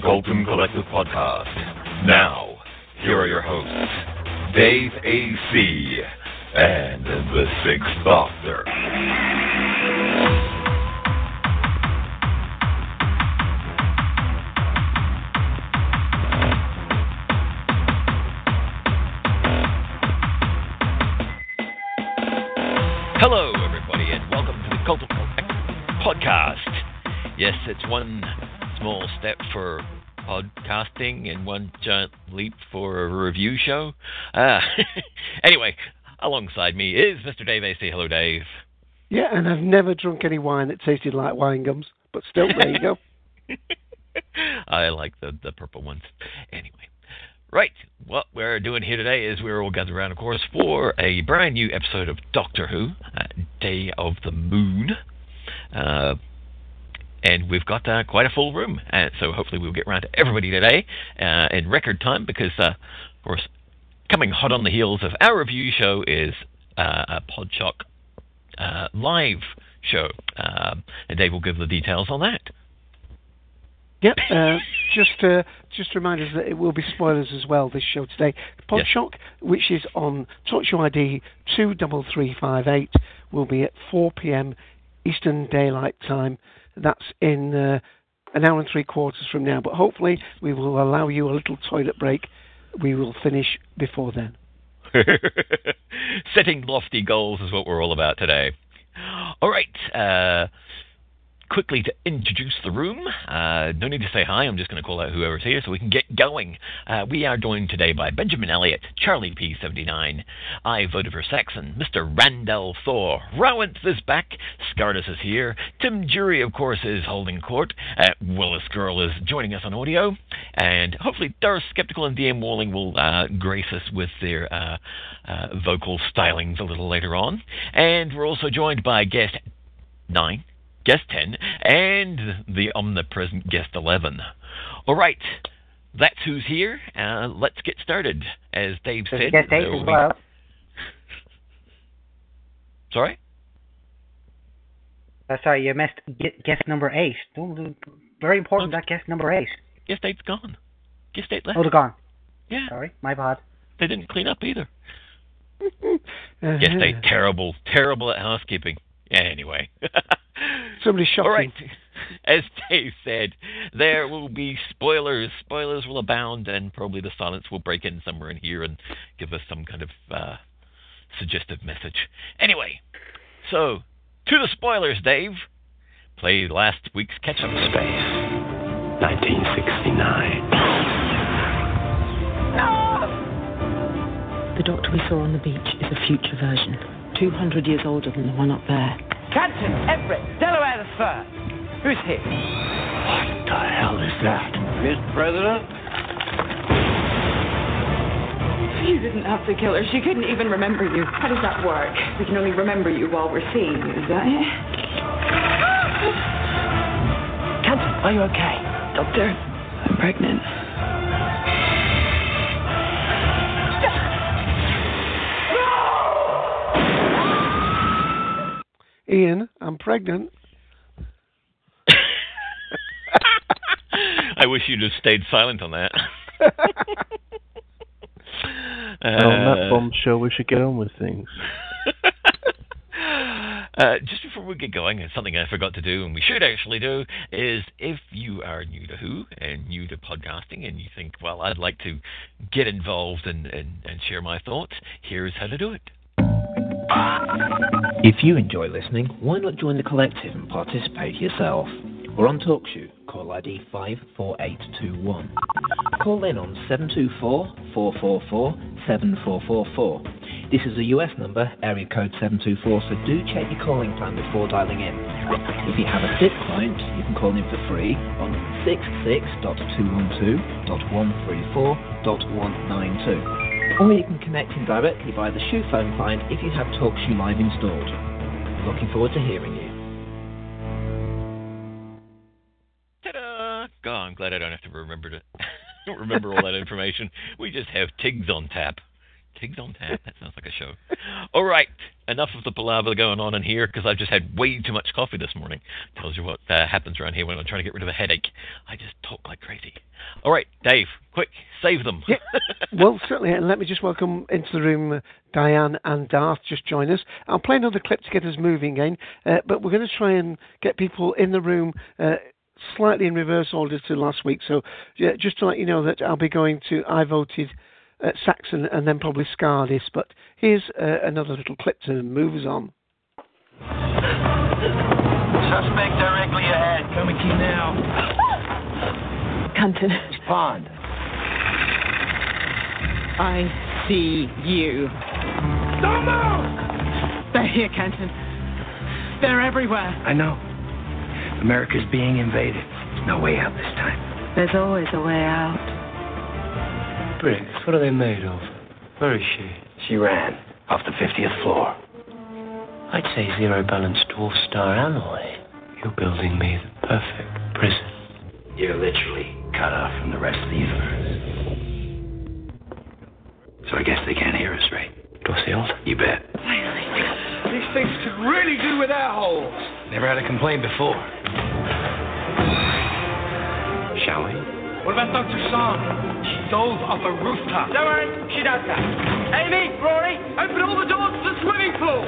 The Colton Collective Podcast. Now, here are your hosts, Dave A.C. and the Sixth Doctor. Hello, everybody, and welcome to the Colton Collective Podcast. Yes, it's one small step for podcasting and one giant leap for a review show. Uh, anyway, alongside me is Mr. Dave AC. Hello, Dave. Yeah, and I've never drunk any wine that tasted like wine gums, but still, there you go. I like the the purple ones. Anyway, right. What we're doing here today is we're all gathered around, of course, for a brand new episode of Doctor Who, uh, Day of the Moon. Uh, and we've got uh, quite a full room, uh, so hopefully we'll get around to everybody today uh, in record time because, uh, of course, coming hot on the heels of our review show is uh, a Podshock uh, live show, um, and Dave will give the details on that. Yep. Uh, just uh, just to remind us that it will be spoilers as well. This show today, Podshock, which is on Talk Show ID two double three five eight, will be at four p.m. Eastern Daylight Time. That's in uh, an hour and three quarters from now. But hopefully, we will allow you a little toilet break. We will finish before then. Setting lofty goals is what we're all about today. All right. Uh, quickly to introduce the room. Uh, no need to say hi. I'm just going to call out whoever's here so we can get going. Uh, we are joined today by Benjamin Elliott, Charlie P79. I voted for Saxon, Mr. Randall Thor. Rowanth is back. Scardus is here. Tim Jury, of course, is holding court. Uh, Willis Girl is joining us on audio. And hopefully, Darth Skeptical and DM Walling will uh, grace us with their uh, uh, vocal stylings a little later on. And we're also joined by guest 9 guest 10 and the omnipresent guest 11. All right, that's who's here. Uh, let's get started. As Dave said, guest 8 as well. Sorry? Uh, sorry, you missed guest number 8. Very important, that guest number 8. Guest 8's gone. Guest 8 left. Oh, they're gone. Yeah. Sorry, my bad. They didn't clean up either. guest 8, terrible, terrible at housekeeping. Anyway. Somebody shocking. All right. As Dave said, there will be spoilers. Spoilers will abound, and probably the silence will break in somewhere in here and give us some kind of uh, suggestive message. Anyway, so to the spoilers, Dave. Play last week's catch up space. 1969. No! The doctor we saw on the beach is a future version, 200 years older than the one up there. Canton, Everett, Delaware the Third. Who's here? What the hell is that? Mr. President? You didn't have to kill her. She couldn't even remember you. How does that work? We can only remember you while we're seeing you, is that it? Canton, are you okay? Doctor, I'm pregnant. Ian, I'm pregnant. I wish you'd have stayed silent on that. uh, on that bombshell, we should get on with things. Uh, just before we get going, and something I forgot to do, and we should actually do, is if you are new to Who and new to podcasting, and you think, well, I'd like to get involved and, and, and share my thoughts, here's how to do it. If you enjoy listening, why not join the collective and participate yourself? We're on TalkShoe. Call ID 54821. Call in on 724 444 7444. This is a US number, area code 724, so do check your calling plan before dialing in. If you have a SIP client, you can call in for free on 66.212.134.192. Or you can connect in directly via the Shoe phone client if you have TalkShoe Live installed. Looking forward to hearing you. Ta-da! God, I'm glad I don't have to remember to remember all that information. We just have Tigs on tap. Tigs on tap. That sounds like a show. All right, enough of the palaver going on in here because I've just had way too much coffee this morning. Tells you what uh, happens around here when I'm trying to get rid of a headache. I just talk like crazy. All right, Dave, quick, save them. Yeah. well, certainly, and let me just welcome into the room Diane and Darth. Just join us. I'll play another clip to get us moving again, uh, but we're going to try and get people in the room. Uh, slightly in reverse order to last week, so yeah, just to let you know that I'll be going to I voted uh, Saxon and then probably Scardis. But here's uh, another little clip to move us on. Suspect directly ahead. Coming to you now. Canton. It's Pond. I see you. Don't move! They're here, Canton. They're everywhere. I know. America's being invaded. There's no way out this time. There's always a way out. Bricks, what are they made of? Where is she? She ran off the 50th floor. I'd say zero balance dwarf star alloy. You're building me the perfect prison. You're literally cut off from the rest of the universe. So I guess they can't hear us, right? Dorfield? You bet. Finally. These things could really do with air holes. Never had a complaint before. Shall we? What about Dr. Song? She dove off a rooftop. Don't worry, she does that. Amy, Rory, open all the doors to the swimming pool.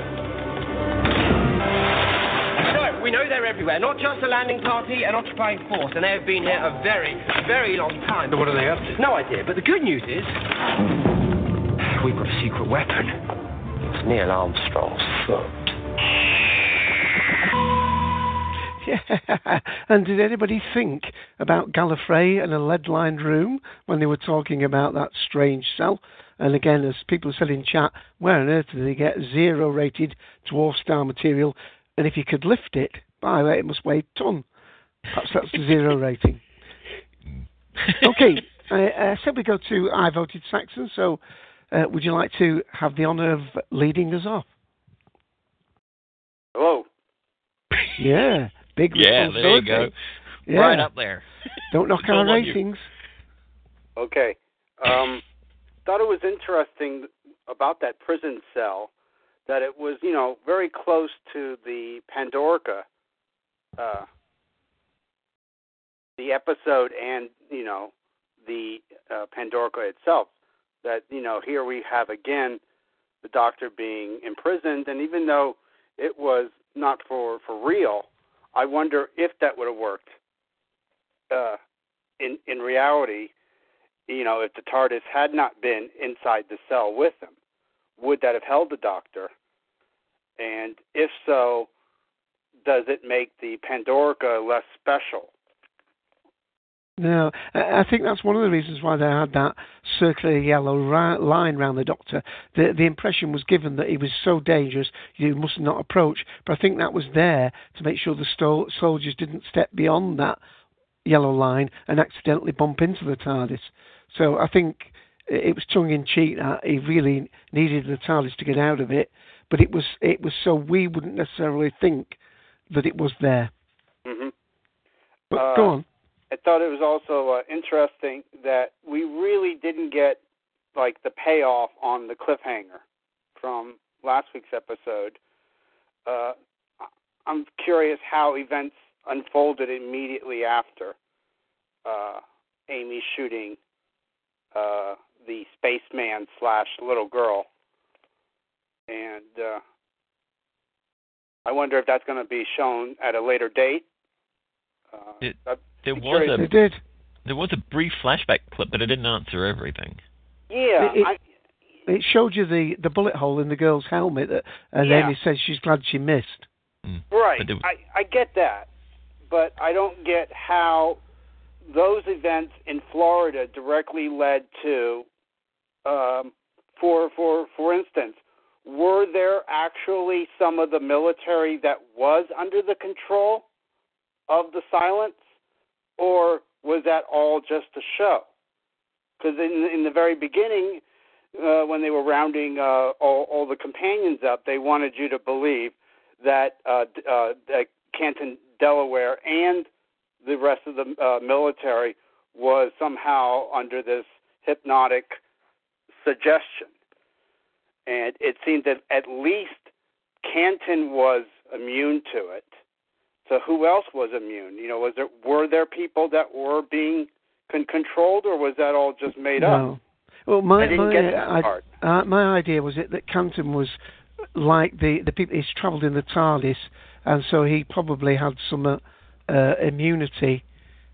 So, we know they're everywhere, not just a landing party, an occupying force, and they have been here a very, very long time. So what are they up to? No idea, but the good news is We've got a secret weapon. it's Neil Armstrong's foot. Yeah. And did anybody think about Gallifrey and a lead-lined room when they were talking about that strange cell? And again, as people said in chat, where on earth did they get zero-rated dwarf star material? And if you could lift it, by the way, it must weigh a ton. Perhaps that's the zero rating. Okay, I, I said we go to I voted Saxon. So, uh, would you like to have the honour of leading us off? Hello. Yeah, big Yeah, there you go. Yeah. Right up there. Don't knock It's our all you. ratings. Okay. Um, thought it was interesting about that prison cell that it was, you know, very close to the Pandorica, uh, the episode, and you know, the uh, Pandorica itself. That you know, here we have again the doctor being imprisoned, and even though it was not for for real, I wonder if that would have worked. Uh, in in reality, you know, if the TARDIS had not been inside the cell with him, would that have held the Doctor? And if so, does it make the Pandorica less special? No, I think that's one of the reasons why they had that circular yellow ri- line round the doctor. The the impression was given that he was so dangerous you must not approach. But I think that was there to make sure the sto- soldiers didn't step beyond that yellow line and accidentally bump into the TARDIS. So I think it was tongue in cheek that he really needed the TARDIS to get out of it, but it was it was so we wouldn't necessarily think that it was there. hmm But Uh, go on. I thought it was also uh, interesting that we really didn't get like the payoff on the cliffhanger from last week's episode. Uh, I'm curious how events unfolded immediately after uh, Amy shooting uh, the spaceman slash little girl, and uh, I wonder if that's going to be shown at a later date. Uh, It- I'd There was curious. a They did. there was a brief flashback clip, but it didn't answer everything. Yeah, It- I, It showed you the, the bullet hole in the girl's helmet, that, and Yeah. then it says she's glad she missed. Right. But there- I, I get that. But I don't get how those events in Florida directly led to um for for for instance, were there actually some of the military that was under the control of the silence or was that all just a show? Because in in the very beginning, uh, when they were rounding uh, all, all the companions up, they wanted you to believe that uh, uh, that Canton, Delaware, and the rest of the uh, military was somehow under this hypnotic suggestion, and it seemed that at least Canton was immune to it. So who else was immune? You know, was there were there people that were being con- controlled, or was that all just made up? Well, my I didn't my, get that I- part. Uh, my idea was it that Canton was like the the people he's travelled in the TARDIS, and so he probably had some uh, uh, immunity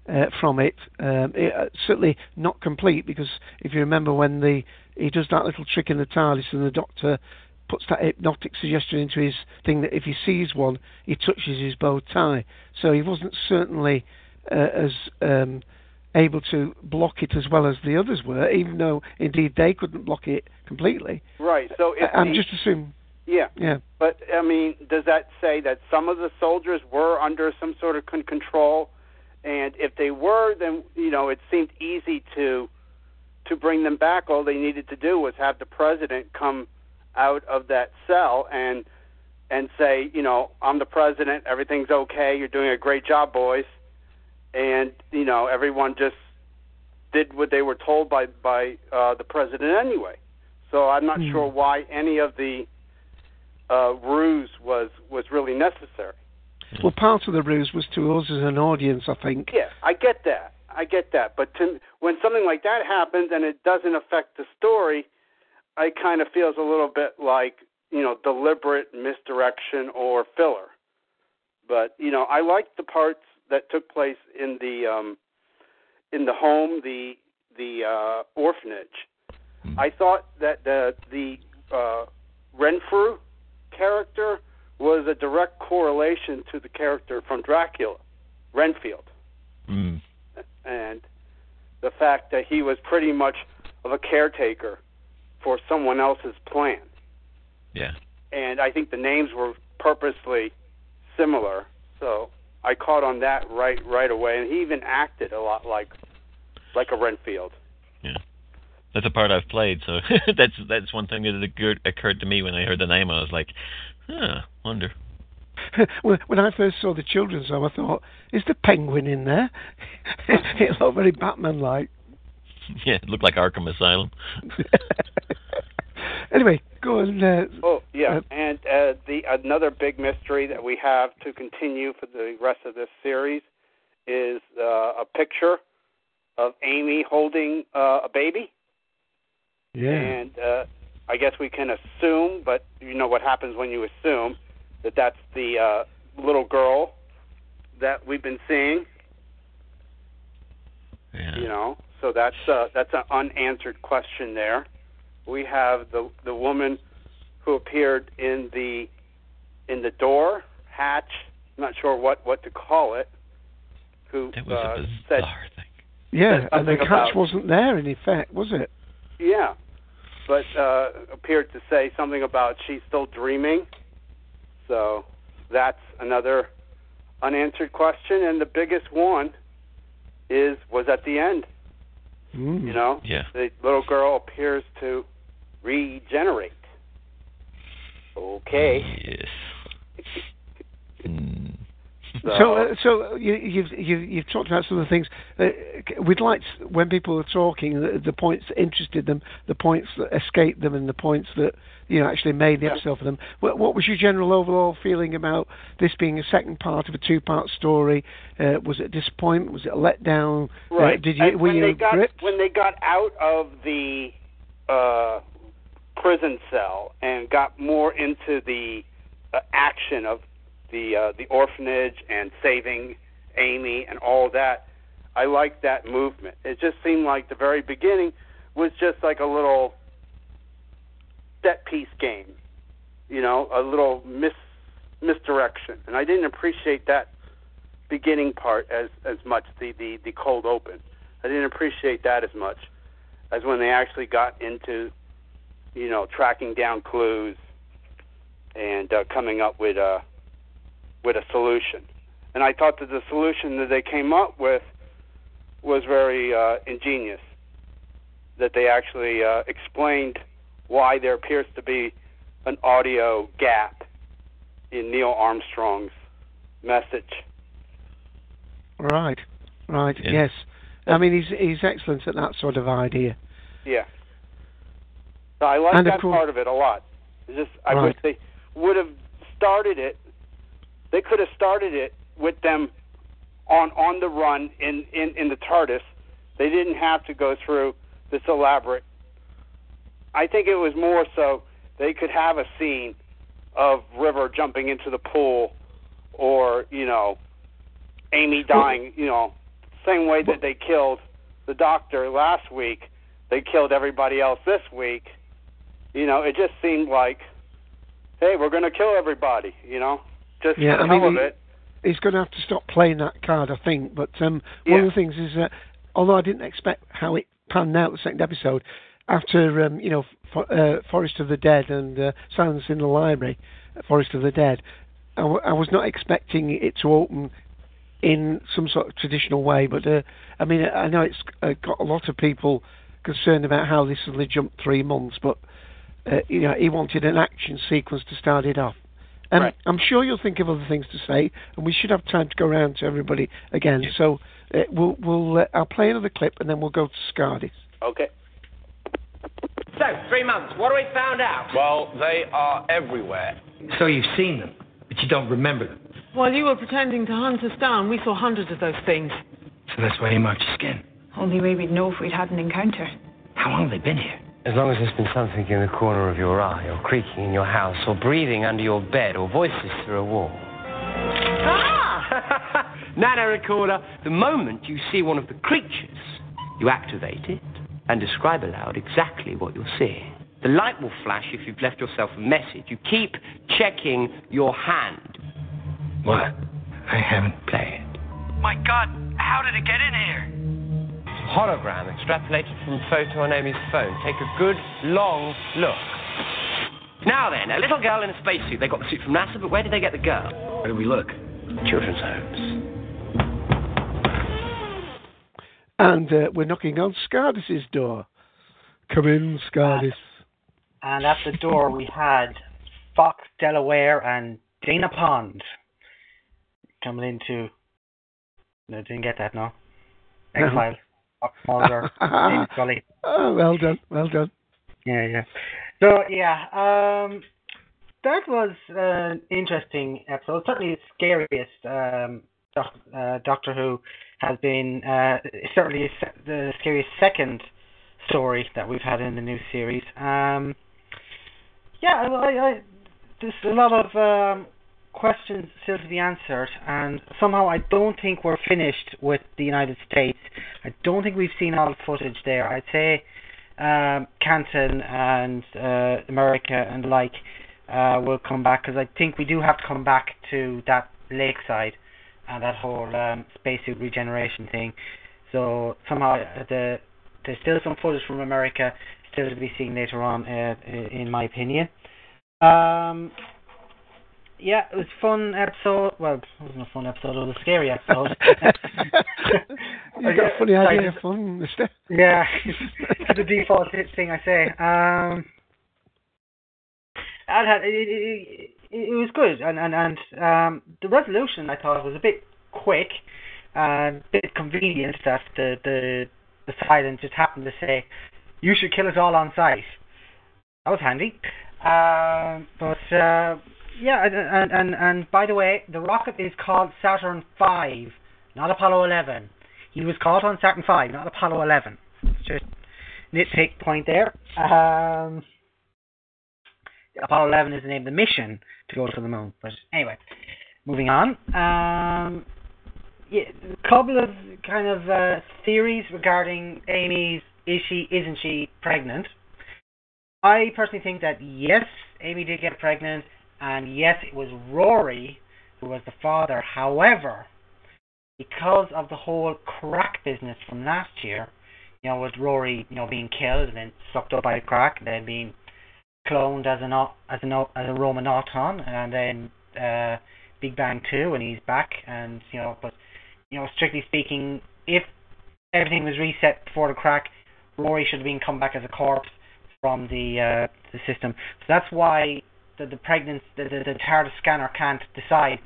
uh, from it. Um, it uh, certainly not complete because if you remember when the he does that little trick in the TARDIS and the Doctor puts that hypnotic suggestion into his thing that if he sees one, he touches his bow tie. So he wasn't certainly uh, as um, able to block it as well as the others were, even though indeed they couldn't block it completely. Right. So if I'm the- just assuming. yeah. Yeah. But I mean, does that say that some of the soldiers were under some sort of con- control? And if they were, then you know it seemed easy to to bring them back. All they needed to do was have the president come out of that cell and and say, you know, I'm the president. Everything's okay. You're doing a great job, boys. And you know, everyone just did what they were told by by uh, the president anyway. So I'm not Hmm. sure why any of the uh, ruse was was really necessary. Well, part of the ruse was to us as an audience, I think. Yeah, I get that. I get that. But to, when something like that happens and it doesn't affect the story, I kind of feels a little bit like you know deliberate misdirection or filler. But you know, I liked the parts that took place in the um, in the home, the the uh, orphanage. I thought that the the uh, Renfrew character was a direct correlation to the character from Dracula, Renfield, Mm. and the fact that he was pretty much of a caretaker for someone else's plan. Yeah. And I think the names were purposely similar, so I caught on that right right away. And he even acted a lot like like a Renfield. Yeah. That's a part I've played, so that's that's one thing that occurred, occurred to me when I heard the name. I was like, huh, wonder. when when I first saw the children's home, I thought, is the penguin in there? it looked very Batman-like. Yeah, it looked like Arkham Asylum. Anyway, go on. Uh, Oh yeah, and uh, the another big mystery that we have to continue for the rest of this series is uh, a picture of Amy holding uh, a baby, yeah. and uh, I guess we can assume, but you know what happens when you assume that that's the uh, little girl that we've been seeing. Yeah. You know, so that's uh, that's an unanswered question there. We have the the woman who appeared in the in the door hatch. I'm not sure what what to call it. Who That was a uh, bizarre said thing. Yeah, and the something catch wasn't there in effect, was it? Yeah, but uh, appeared to say something about she's still dreaming. So that's another unanswered question, and the biggest one is was at the end. Mm. You know, Yeah. the little girl appears to regenerate. Okay. Yes. Mm. So, uh, so you, you've you've you've talked about some of the things. Uh, we'd like to- when people are talking, the, the points that interested them, the points that escaped them, and the points that you know actually made the episode for them. What, what was your general overall feeling about this being a second part of a two-part story? Uh, was it a disappointment? Was it a letdown? Uh, Right. did you And were when you they got gripped? when they got out of the uh, prison cell and got more into the uh, action of the uh, the orphanage and saving Amy and all that. I liked that movement. It just seemed like the very beginning was just like a little set piece game, you know, a little mis misdirection, and I didn't appreciate that beginning part as as much the the the cold open. I didn't appreciate that as much as when they actually got into, you know, tracking down clues and uh, coming up with a with a solution. And I thought that the solution that they came up with was very uh, ingenious. That they actually uh, explained why there appears to be an audio gap in Neil Armstrong's message. Right, right, Yeah. yes. I mean, he's he's excellent at that sort of idea. Yeah. So I like And of that course- part of it a lot. It's just I wish they would have started it. They could have started it with them on on the run in in in the TARDIS. They didn't have to go through this elaborate. I think it was more so they could have a scene of River jumping into the pool, or you know, Amy dying. You know, same way that they killed the Doctor last week. They killed everybody else this week. You know, it just seemed like, hey, we're going to kill everybody. You know, just Yeah, I mean, he- he's going to have to stop playing that card, I think. But um, one of the things is that although I didn't expect how it panned out the second episode, after um, you know for, uh, Forest of the Dead and uh, Silence in the Library, Forest of the Dead, I, w- I was not expecting it to open in some sort of traditional way. But uh, I mean, I know it's uh, got a lot of people concerned about how this suddenly jumped three months, but uh, you know, he wanted an action sequence to start it off. Um, Right. I'm sure you'll think of other things to say, and we should have time to go around to everybody again. So uh, we'll we'll uh, I'll play another clip, and then we'll go to Scardis. Okay. So, three months. What have we found out? Well, they are everywhere. So you've seen them, but you don't remember them. While you were pretending to hunt us down, we saw hundreds of those things. So that's why you marked your skin. Only way we'd know if we'd had an encounter. How long have they been here? As long as there's been something in the corner of your eye, or creaking in your house, or breathing under your bed, or voices through a wall. Ah! Nano recorder, the moment you see one of the creatures, you activate it and describe aloud exactly what you're seeing. The light will flash if you've left yourself a message. You keep checking your hand. What? I haven't played. My God, how did it get in here? Hologram extrapolated from photo on Amy's phone. Take a good, long look. Now then, a little girl in a spacesuit. They got the suit from NASA, but where did they get the girl? Where do we look? Children's homes. And uh, we're knocking on Scardis's door. Come in, Scardis. And at the door we had Fox, Delaware, and Dana Pond coming into. No, didn't get that. No. X Files. Fox Mulder, Scully. Oh, well done, well done. Yeah, yeah. So yeah, um, that was an interesting episode. Certainly the scariest um, doc, uh, Doctor Who has been. Uh, certainly the scariest second story that we've had in the new series. Um, yeah, I, I, there's a lot of um, questions still to be answered, and somehow I don't think we're finished with the United States. I don't think we've seen all the footage there. I'd say um, Canton and uh, America and the like uh, will come back because I think we do have to come back to that lakeside and that whole um, spacesuit regeneration thing. So somehow uh, the there's still some footage from America still to be seen later on, uh, in my opinion. Um, yeah, it was fun episode. Well, it wasn't a fun episode. It was a scary episode. You've got a funny idea of fun, mister. yeah, the default thing I say. Um, I had it, it, it, it was good, and and and um, the resolution I thought was a bit quick, and a bit convenient that the the the silent just happened to say, "You should kill us all on sight." That was handy. Um, but uh, yeah, and, and and and by the way, the rocket is called Saturn Five, not Apollo Eleven. He was caught on Saturn Five, not Apollo Eleven. Just nitpick point there. Um, Apollo 11 is the name of the mission to go to the moon. But anyway, moving on. Um, yeah, a couple of kind of uh, theories regarding Amy's is she isn't she pregnant. I personally think that yes, Amy did get pregnant, and yes, it was Rory who was the father. However, because of the whole crack business from last year, you know, with Rory, you know, being killed and then sucked up by crack, then being cloned as an as an as a Roman Auton, and then uh, Big Bang Two, and he's back, and you know, but you know, strictly speaking, if everything was reset before the crack, Rory should have been come back as a corpse from the uh, the system. So that's why the the pregnant the, the the TARDIS scanner can't decide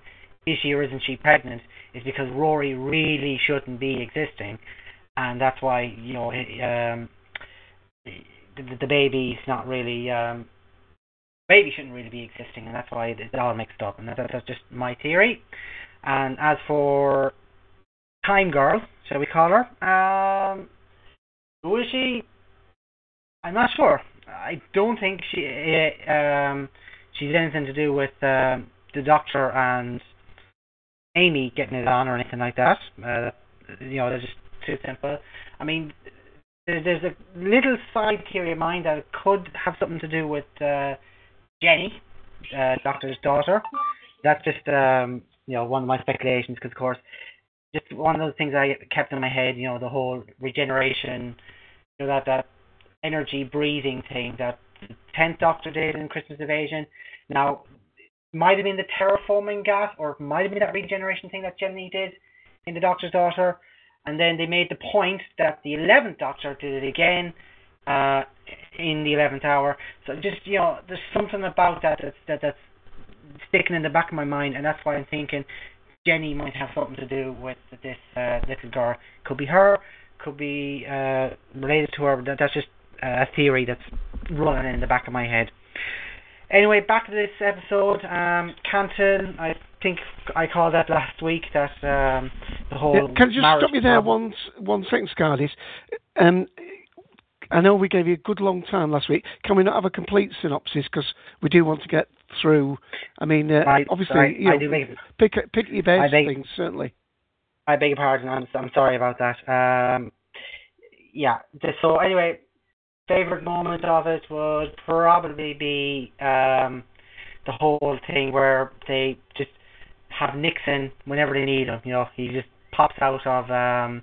is she or isn't she pregnant is because Rory really shouldn't be existing, and that's why you know um, the, the baby's not really um, baby shouldn't really be existing, and that's why it's all mixed up, and that, that's just my theory. And as for Time Girl, shall we call her? Um, who is she? I'm not sure. I don't think she uh, um, she's anything to do with um, the Doctor and Amy getting it on or anything like that. Uh, you know, they're just too simple. I mean, there's a little side theory of mine that it could have something to do with uh, Jenny, uh, Doctor's daughter. That's just um, you know one of my speculations because of course, just one of those things I kept in my head. You know, the whole regeneration, you know that that energy breathing thing that the tenth Doctor did in Christmas Invasion. Now, might have been the terraforming gas, or might have been that regeneration thing that Jenny did in the Doctor's daughter. And then they made the point that the eleventh Doctor did it again uh, in the eleventh hour. So just you know, there's something about that that's that, that's sticking in the back of my mind, and that's why I'm thinking Jenny might have something to do with this uh, little girl. Could be her, could be uh, related to her. That, that's just a theory that's running in the back of my head. Anyway, back to this episode. Um, Canton, I think I called that last week. That um, the whole. Yeah, can I just stop you there one one second, Scardis? Um, I know we gave you a good long time last week. Can we not have a complete synopsis because we do want to get through? I mean, uh, I, obviously, I, you know, I do make, pick pick your best beg, things certainly. I beg your pardon. I'm I'm sorry about that. Um, yeah. So anyway, favorite moment of it would probably be um, the whole thing where they just have Nixon whenever they need him. You know, he just pops out of um,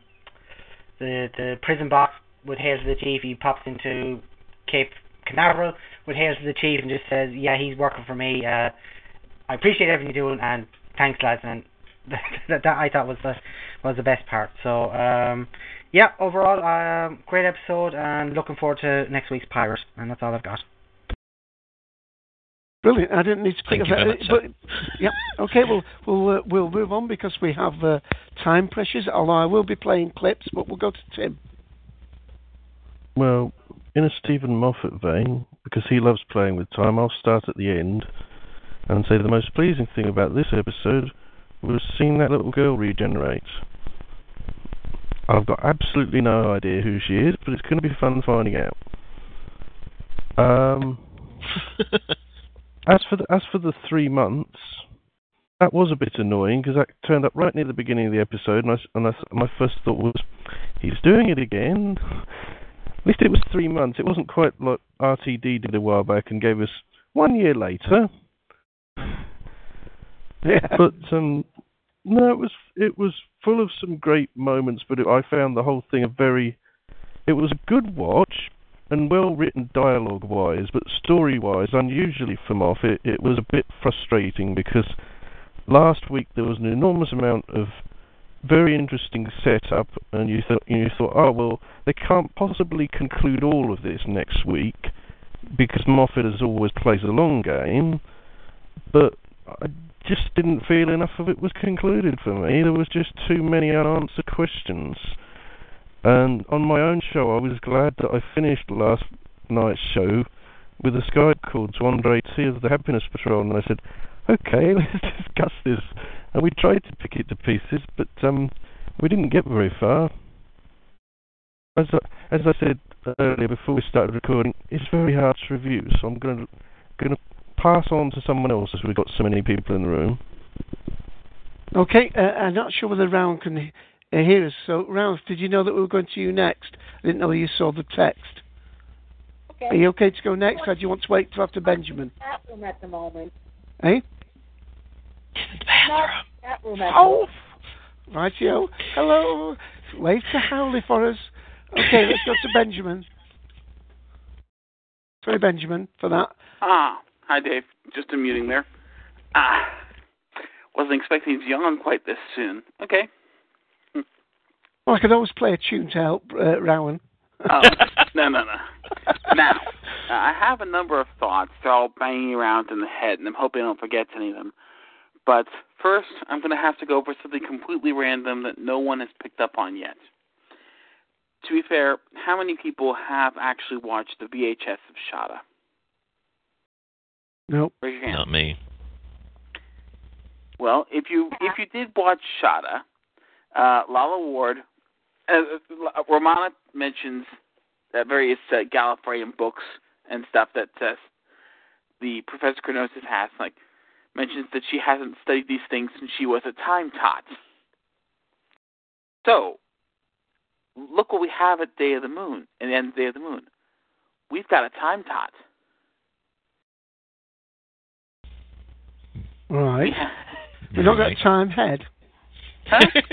the the prison box with Hail to the Chief. He pops into Cape Canaveral with Hail to the Chief and just says, "Yeah, he's working for me. Uh, I appreciate everything you're doing, and thanks, lads." And that, that I thought was the was the best part. So um, yeah, overall, um, great episode, and looking forward to next week's Pirate. And that's all I've got. Brilliant. I didn't need to pick Thank you up that. But, yeah. Okay. Well, we'll uh, we'll move on because we have uh, time pressures. Although I will be playing clips, but we'll go to Tim. Well, in a Steven Moffat vein, because he loves playing with time, I'll start at the end and say the most pleasing thing about this episode was seeing that little girl regenerate. I've got absolutely no idea who she is, but it's going to be fun finding out. Um, as for the, as for the three months, that was a bit annoying because that turned up right near the beginning of the episode, and, I, and I, my first thought was, he's doing it again. At least it was three months. It wasn't quite like RTD did a while back and gave us one year later. Yeah. But um, no, it was it was full of some great moments, but it, I found the whole thing a very. It was a good watch and well written dialogue wise, but story wise, unusually for Moffat, it was a bit frustrating because last week there was an enormous amount of very interesting setup, and you thought you thought, oh well, they can't possibly conclude all of this next week because Moffat has always plays a long game, but I just didn't feel enough of it was concluded for me. There was just too many unanswered questions. And on my own show, I was glad that I finished last night's show with a Skype call to Andre T of the Happiness Patrol, and I said, "Okay, let's discuss this." And we tried to pick it to pieces, but um, we didn't get very far. As I, as I said earlier before we started recording, it's very hard to review, so I'm going to going to pass on to someone else as we've got so many people in the room. Okay, uh, I'm not sure whether Round can uh, hear us. So, Round, did you know that we were going to you next? I didn't know you saw the text. Okay. Are you okay to go next, or do you want to wait till after Benjamin? Chat room at the moment. Eh? Not chat room at Oh, rightio. Hello. Wave to Howley for us. Okay, let's go to Benjamin. Sorry, Benjamin, for that. Ah, hi Dave. Just unmuting there. Ah, wasn't expecting you to yawn quite this soon. Okay. Well, I could always play a tune to help uh, Rowan. Oh, no, no, no. Now, I have a number of thoughts. They're all banging around in the head, and I'm hoping I don't forget any of them. But first, I'm going to have to go for something completely random that no one has picked up on yet. To be fair, how many people have actually watched the VHS of Shada? Nope. Raise your hand. Not me. Well, if you if you did watch Shada, uh, Lalla Ward, uh, uh, Romana mentions uh, various uh, Gallifreyan books and stuff that uh, the Professor Chronotis has, like mentions that she hasn't studied these things since she was a time tot. So, look what we have at Day of the Moon, and the end of Day of the Moon. We've got a time tot. Right. We've not got time head.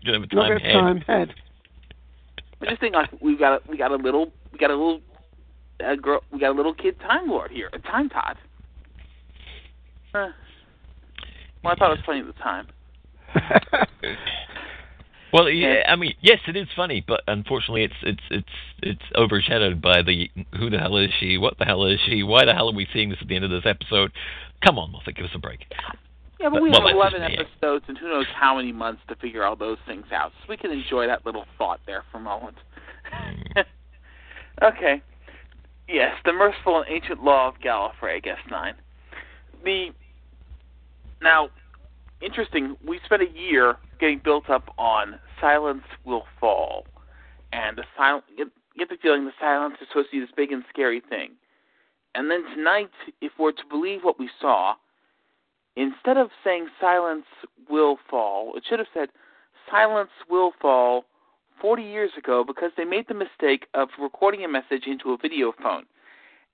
You have a Not time got head. time head. I just think like we've got a, we got a little we got a little uh, girl we got a little kid time lord here, a time tot. Uh, well, I thought it was funny at the time. Well, yeah, I mean, yes, it is funny, but unfortunately, it's it's it's it's overshadowed by the who the hell is she? What the hell is she? Why the hell are we seeing this at the end of this episode? Come on, Moffat, give us a break. Yeah, but we Well, have eleven episodes and who knows how many months to figure all those things out. So we can enjoy that little thought there for a moment. Mm. okay. Yes, the merciful and ancient law of Gallifrey, I guess nine. The now interesting. We spent a year getting built up on silence will fall, and the silent get, get the feeling the silence is supposed to be this big and scary thing. And then tonight, if we're to believe what we saw, instead of saying silence will fall, it should have said silence will fall 40 years ago because they made the mistake of recording a message into a video phone.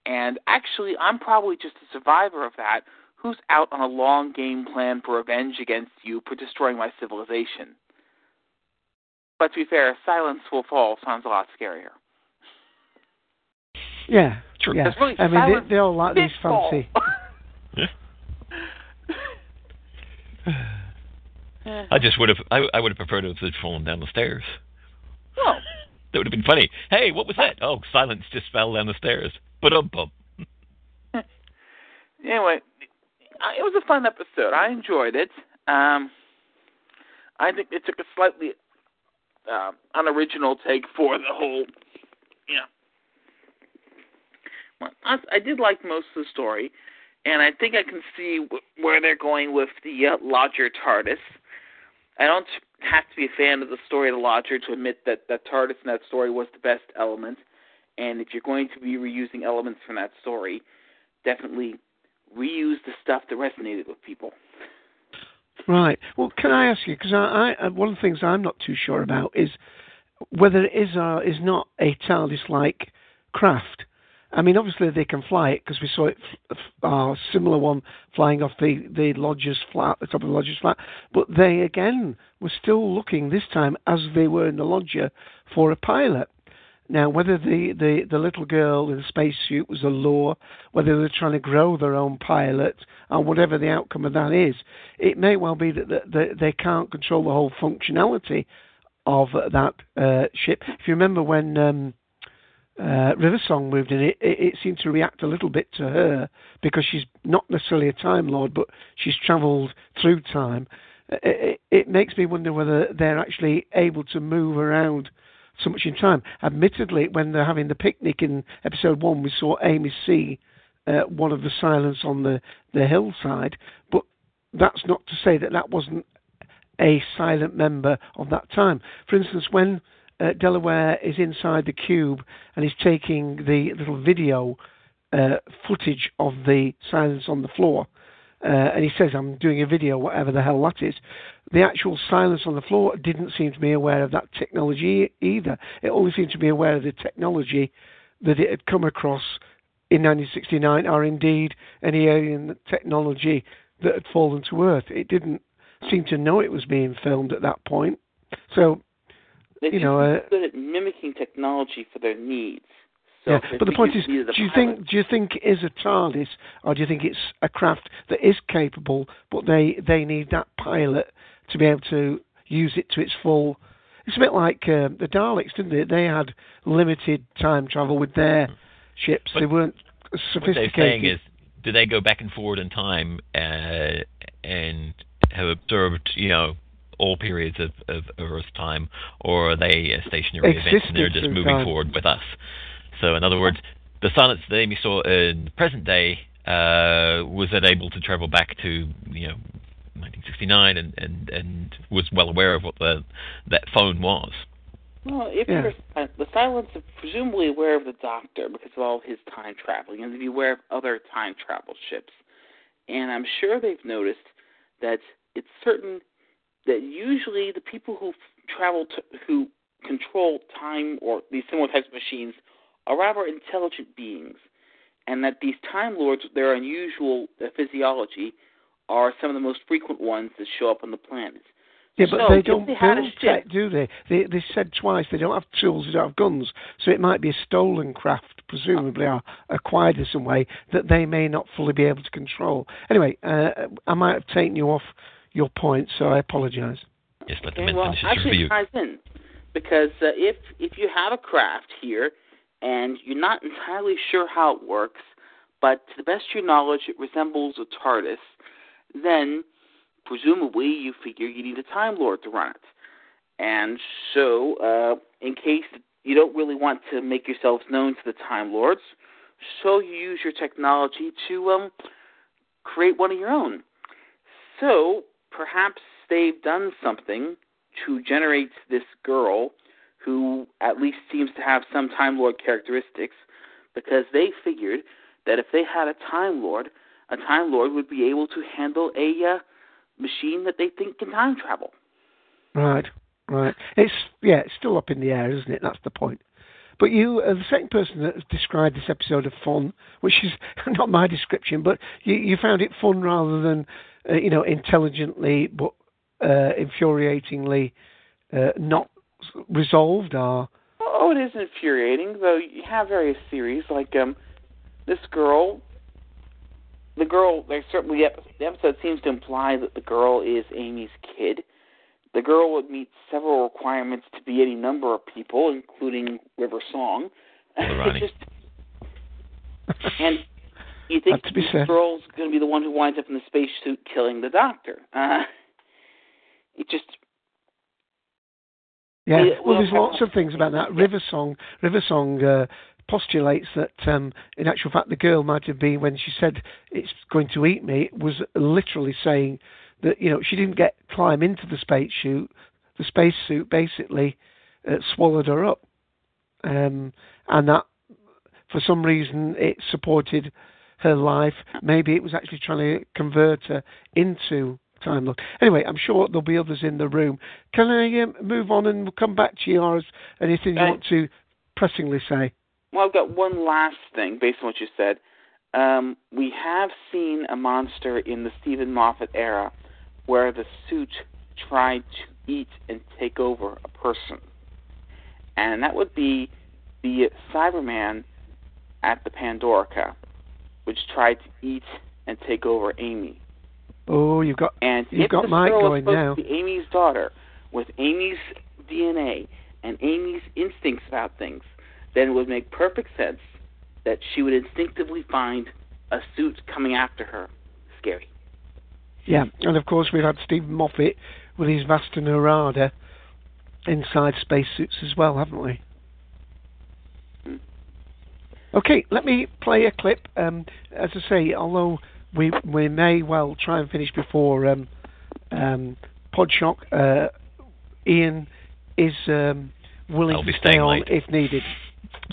And actually, I'm probably just a survivor of that who's out on a long game plan for revenge against you for destroying my civilization. But to be fair, silence will fall sounds a lot scarier. Yeah. True. Yeah. Really I mean, they, they all like these pitfall. fancy. I just would have I, I would have preferred if it had fallen down the stairs. Oh. That would have been funny. Hey, what was that? Oh, silence just fell down the stairs. But um bum. anyway, I- it was a fun episode. I enjoyed it. Um, I think it took a slightly uh, unoriginal take for the whole. Yeah. Well, I, I did like most of the story, and I think I can see wh- where they're going with the uh, Lodger TARDIS. I don't have to be a fan of the story of the Lodger to admit that that TARDIS in that story was the best element. And if you're going to be reusing elements from that story, definitely reuse the stuff that resonated with people. Right. Well, can I ask you? Because I, I, uh, one of the things I'm not too sure about is whether it is or is not a TARDIS-like craft. I mean, obviously they can fly it because we saw it, uh, similar one flying off the the lodger's flat, the top of the lodger's flat. But they again were still looking this time, as they were in the lodger, for a pilot. Now, whether the, the, the little girl in the spacesuit was a lure, whether they're trying to grow their own pilot, or whatever the outcome of that is, it may well be that, that, that they can't control the whole functionality of that uh, ship. If you remember when um, uh, River Song moved in, it, it, it seemed to react a little bit to her because she's not necessarily a Time Lord, but she's travelled through time. It, it, it makes me wonder whether they're actually able to move around so much in time. Admittedly, when they're having the picnic in episode one, we saw Amy see uh, one of the silence on the, the hillside, but that's not to say that that wasn't a silent member of that time. For instance, when uh, Delaware is inside the cube and is taking the little video uh, footage of the silence on the floor, uh, and he says, "I'm doing a video, whatever the hell that is." The actual silence on the floor didn't seem to be aware of that technology either. It only seemed to be aware of the technology that it had come across in 1969, or indeed any alien technology that had fallen to Earth. It didn't seem to know it was being filmed at that point. So, They you know, uh, good at mimicking technology for their needs. So yeah, but the point is, do you pilot- think do you think it is a TARDIS, or do you think it's a craft that is capable, but they they need that pilot to be able to use it to its full? It's a bit like uh, the Daleks, didn't they? They had limited time travel with their ships. they weren't as What they're saying is, do they go back and forward in time uh, and have observed, you know, all periods of, of Earth's time, or are they a stationary event and they're just moving time. forward with us? So, in other words, the silence that Amy saw in the present day uh, was it able to travel back to, you know, 1969 and, and, and was well aware of what the that phone was. Well, if Yeah. you're uh, the Silence is presumably aware of the Doctor because of all his time traveling, and to be aware of other time travel ships, and I'm sure they've noticed that it's certain that usually the people who travel to, who control time or these similar types of machines are rather intelligent beings, and that these Time Lords, with their unusual uh, physiology, are some of the most frequent ones that show up on the planet. Yeah, but So, they don't they had build tech, do they? They they said twice they don't have tools, they don't have guns, so it might be a stolen craft, presumably or acquired in some way that they may not fully be able to control. Anyway, uh, I might have taken you off your point, so I apologise. Yes, let Okay, well, actually, it ties in because uh, if if you have a craft here and you're not entirely sure how it works, but to the best of your knowledge, it resembles a TARDIS, then presumably you figure you need a Time Lord to run it. And so, uh, in case you don't really want to make yourselves known to the Time Lords, so you use your technology to um, create one of your own. So perhaps they've done something to generate this girl who at least seems to have some Time Lord characteristics because they figured that if they had a Time Lord, a Time Lord would be able to handle a uh, machine that they think can time travel. Right, right. It's yeah, it's still up in the air, isn't it? That's the point. But you, uh, the second person that has described this episode of fun, which is not my description, but you, you found it fun rather than, uh, you know, intelligently but uh, infuriatingly uh, not resolved. Or Oh, it is infuriating, though you have various theories, like um, this girl. The girl, there's certainly the episode seems to imply that the girl is Amy's kid. The girl would meet several requirements to be any number of people, including River Song. Ronnie. Just, and you think to this said. girl's going to be the one who winds up in the spacesuit killing the doctor? Uh, it just Yeah, well, well, there's lots of things about that. River Song, River Song uh, postulates that, um, in actual fact, the girl might have been when she said it's going to eat me, was literally saying that you know she didn't get climb into the space suit. The spacesuit basically uh, swallowed her up, um, and that for some reason it supported her life. Maybe it was actually trying to convert her into Time Lord. Anyway, I'm sure there'll be others in the room. Can I um, move on and we'll come back to you, or is anything you Right. want to pressingly say? Well, I've got one last thing based on what you said. Um, we have seen a monster in the Steven Moffat era where the suit tried to eat and take over a person. And that would be the Cyberman at the Pandorica, which tried to eat and take over Amy. Oh, you've got And you've if got this Mike girl going supposed now. to be Amy's daughter, with Amy's DNA and Amy's instincts about things, then it would make perfect sense that she would instinctively find a suit coming after her scary. Yeah, and of course we've had Steven Moffat with his Vashta Nerada inside spacesuits as well, haven't we? Okay, let me play a clip. Um, as I say, although we we may well try and finish before um, um, Podshock, uh, Ian is um, willing I'll to stay on late. if needed.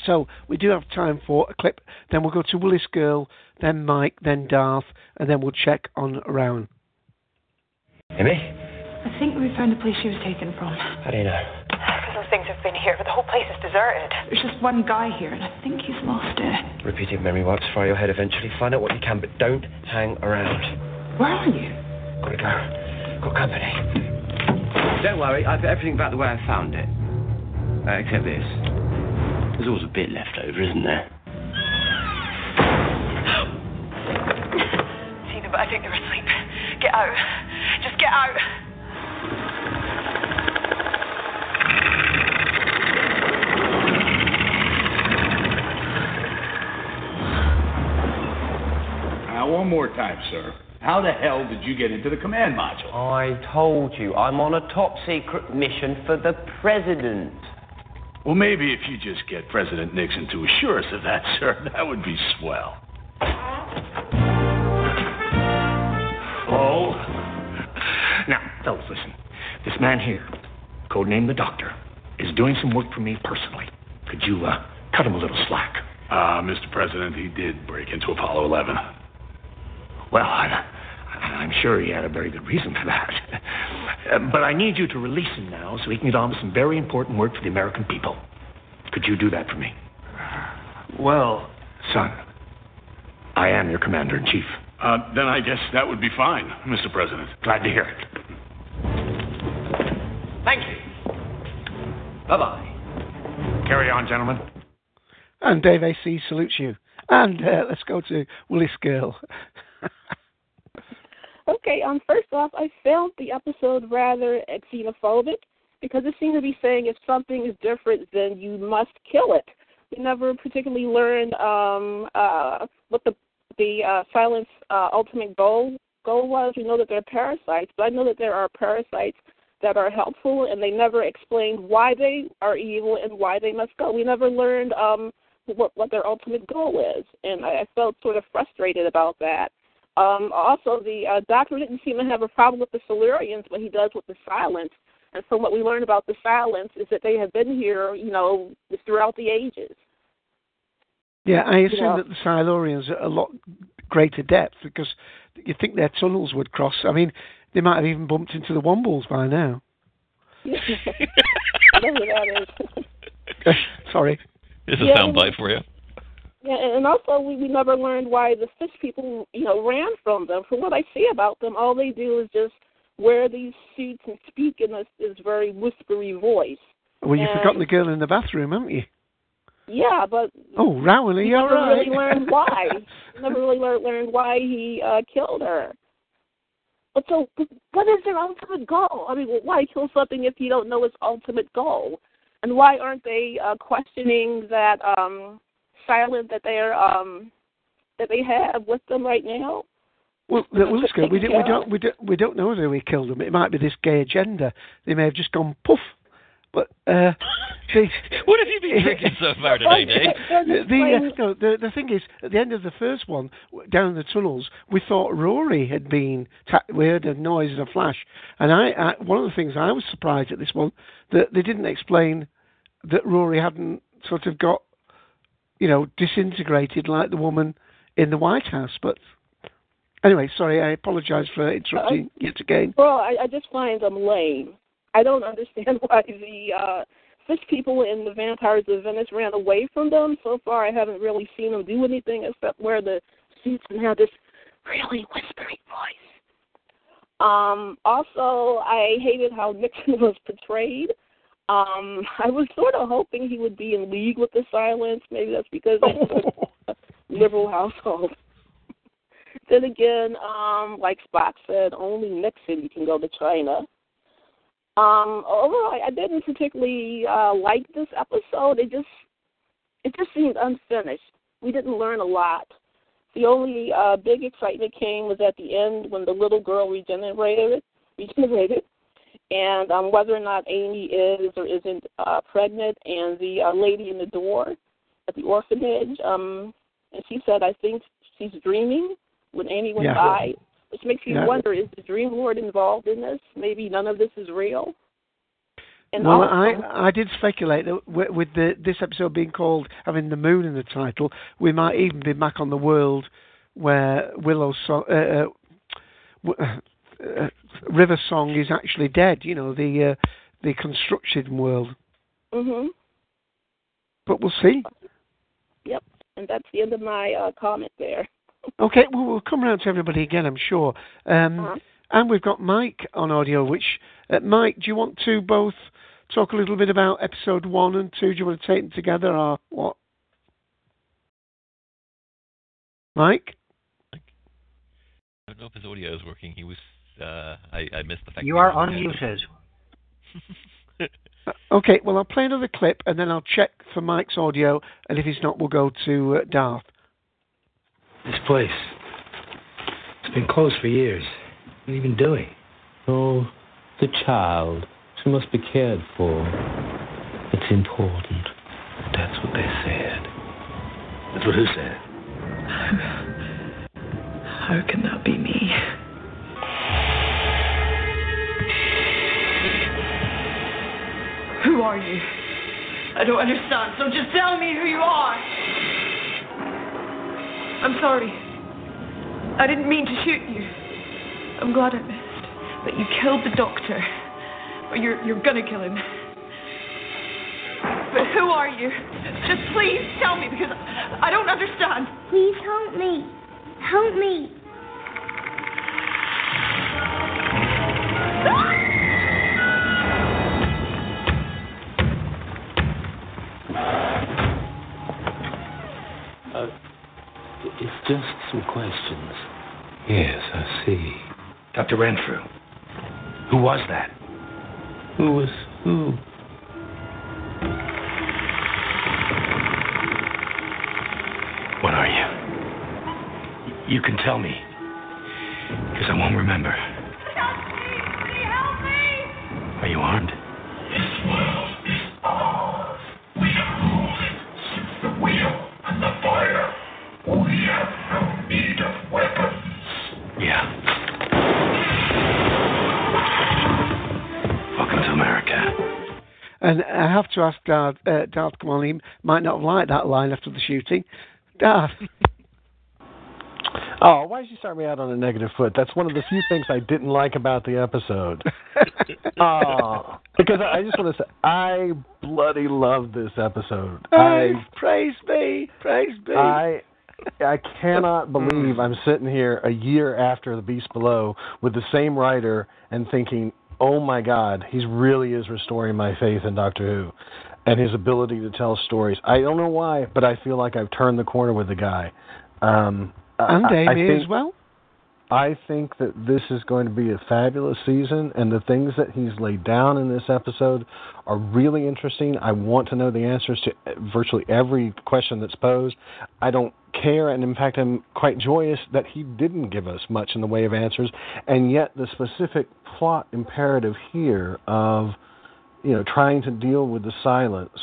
So we do have time for a clip. Then we'll go to Willis Girl. then Mike, then Darth, and then we'll check on Rowan. Amy? I think we found the place she was taken from. How do you know? Because those things have been here, but the whole place is deserted. There's just one guy here, and I think he's lost it. Repeating memory wipes Fire your head eventually. Find out what you can, but don't hang around. Where are you? Gotta go. Got company. Don't worry, I've got everything back the way I found it. Uh, except this. There's always a bit left over, isn't there? Tina, but I think you're asleep. Get out. Just get out. Now, one more time, sir. How the hell did you get into the command module? I told you, I'm on a top secret mission for the president. Well, maybe if you just get President Nixon to assure us of that, sir, that would be swell. Oh. Now, fellas, listen. This man here, codenamed the Doctor, is doing some work for me personally. Could you uh, cut him a little slack? Uh, Mr. President, he did break into Apollo 11. Well, I, I'm sure he had a very good reason for that. Uh, but I need you to release him now so he can get on with some very important work for the American people. Could you do that for me? Well, Son, I am your commander in chief. uh, then I guess that would be fine, Mr. President. Glad to hear it. Thank you. Bye bye. Carry on, gentlemen. And Dave AC salutes you. And uh, let's go to Willis Girl. Okay, um, first off, I found the episode rather xenophobic because it seemed to be saying if something is different, then you must kill it. We never particularly learned um, uh, what the the uh, silence uh, ultimate goal goal was. We know that they're parasites, but I know that there are parasites that are helpful, and they never explained why they are evil and why they must go. We never learned um, what what their ultimate goal is, and I, I felt sort of frustrated about that. Um, also, the uh, doctor didn't seem to have a problem with the Silurians, but he does with the silence. And so, what we learned about the silence is that they have been here, you know, throughout the ages. Yeah, I assume Yeah. that the Silurians are a lot greater depth because you think their tunnels would cross. I mean, they might have even bumped into the Wombles by now. Whatever that is. Sorry. This is Yeah, a soundbite for you. Yeah, and also we, we never learned why the fish people, you know, ran from them. From what I see about them, all they do is just wear these suits and speak in this, this very whispery voice. Well, you've And- forgotten the girl in the bathroom, haven't you? Yeah, but Oh, Rowley, you never right? really learned why. Never really learned, learned why he uh, killed her. But so, what is their ultimate goal? I mean, why kill something if you don't know its ultimate goal? And why aren't they uh, questioning that um, silent that they're um, that they have with them right now? Well, well let's go. We, do, we don't we don't we don't know whether we killed them. It might be this gay agenda. They may have just gone poof. But uh, the, what have you been drinking so far today, Dave? the the, uh, no, the the thing is, at the end of the first one, w- down the tunnels, we thought Rory had been. Ta- we heard a noise and a flash, and I, I one of the things I was surprised at this one that they didn't explain that Rory hadn't sort of got, you know, disintegrated like the woman in the White House. But anyway, sorry, I apologise for interrupting yet again. Well, I, I just find them lame. I don't understand why the uh, fish people in the Vampires of Venice ran away from them. So far, I haven't really seen them do anything except wear the suits and have this really whispery voice. Um, also, I hated how Nixon was portrayed. Um, I was sort of hoping he would be in league with the silence. Maybe that's because liberal household. then again, um, like Spock said, only Nixon can go to China. Um, overall, I, I didn't particularly uh, like this episode. It just it just seemed unfinished. We didn't learn a lot. The only uh, big excitement came was at the end when the little girl regenerated, regenerated, and um, whether or not Amy is or isn't uh, pregnant, and the uh, lady in the door at the orphanage, um, and she said, "I think she's dreaming." When Amy went Yeah. by, which makes you Yeah. wonder: is the Dream Lord involved in this? Maybe none of this is real. And well, also, I I did speculate that wi- with the, this episode being called having the moon in the title, we might even be back on the world where Willow so- uh, uh, uh, River Song is actually dead. You know the uh, the construction world. Mhm. But we'll see. Yep. And that's the end of my uh, comment there. Okay, well we'll come around to everybody again, I'm sure. Um, Uh-huh. And we've got Mike on audio. Which uh, Mike, do you want to both talk a little bit about episode one and two? Do you want to take them together or what? Mike. I don't know if his audio is working. He was. Uh, I, I missed the fact. You are he was unmuted. Uh, Okay, well I'll play another clip and then I'll check for Mike's audio, and if he's not, we'll go to uh, Darth. This place. It's been closed for years. What are you even doing? Oh, the child. She must be cared for. It's important. That's what they said. That's what who said? How can that be me? Who are you? I don't understand, so just tell me who you are. I'm sorry. I didn't mean to shoot you. I'm glad I missed. But you killed the doctor. Or you're, you're gonna kill him. But who are you? Just please tell me because I don't understand. Please help me. Help me. It's just some questions. Yes, I see. Dr. Renfrew. Who was that? Who was who? What are you? You can tell me. Because I won't remember. Are you armed? I have to ask Darth, uh, Darth come on, he might not have liked that line after the shooting. Darth. Oh, why did you start me out on a negative foot? That's one of the few things I didn't like about the episode. oh, because I just want to say I bloody love this episode. I praise be, praise be. I I cannot believe I'm sitting here a year after The Beast Below with the same writer and thinking, "Oh my God, he really is restoring my faith in Doctor Who." And his ability to tell stories. I don't know why, but I feel like I've turned the corner with the guy. Um, and I- I think- as well. I think that this is going to be a fabulous season, and the things that he's laid down in this episode are really interesting. I want to know the answers to virtually every question that's posed. I don't care, and in fact, I'm quite joyous that he didn't give us much in the way of answers, and yet the specific plot imperative here of, you know, trying to deal with the silence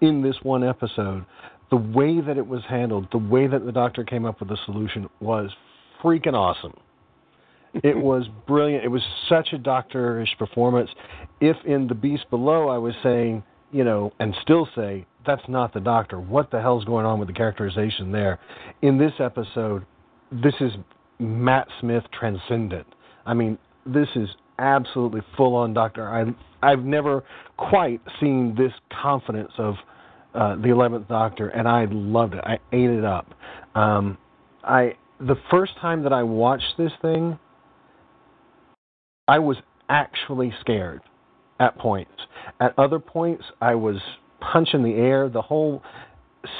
in this one episode, the way that it was handled, the way that the doctor came up with the solution was freaking awesome. It was brilliant. It was such a doctorish performance. If in The Beast Below I was saying, you know, and still say, that's not the doctor. What the hell's going on with the characterization there? In this episode, this is Matt Smith transcendent. I mean, this is absolutely full on doctor. I I've never quite seen this confidence of uh, the Eleventh Doctor, and I loved it. I ate it up. Um, I the first time that I watched this thing, I was actually scared at points. At other points, I was punching the air. The whole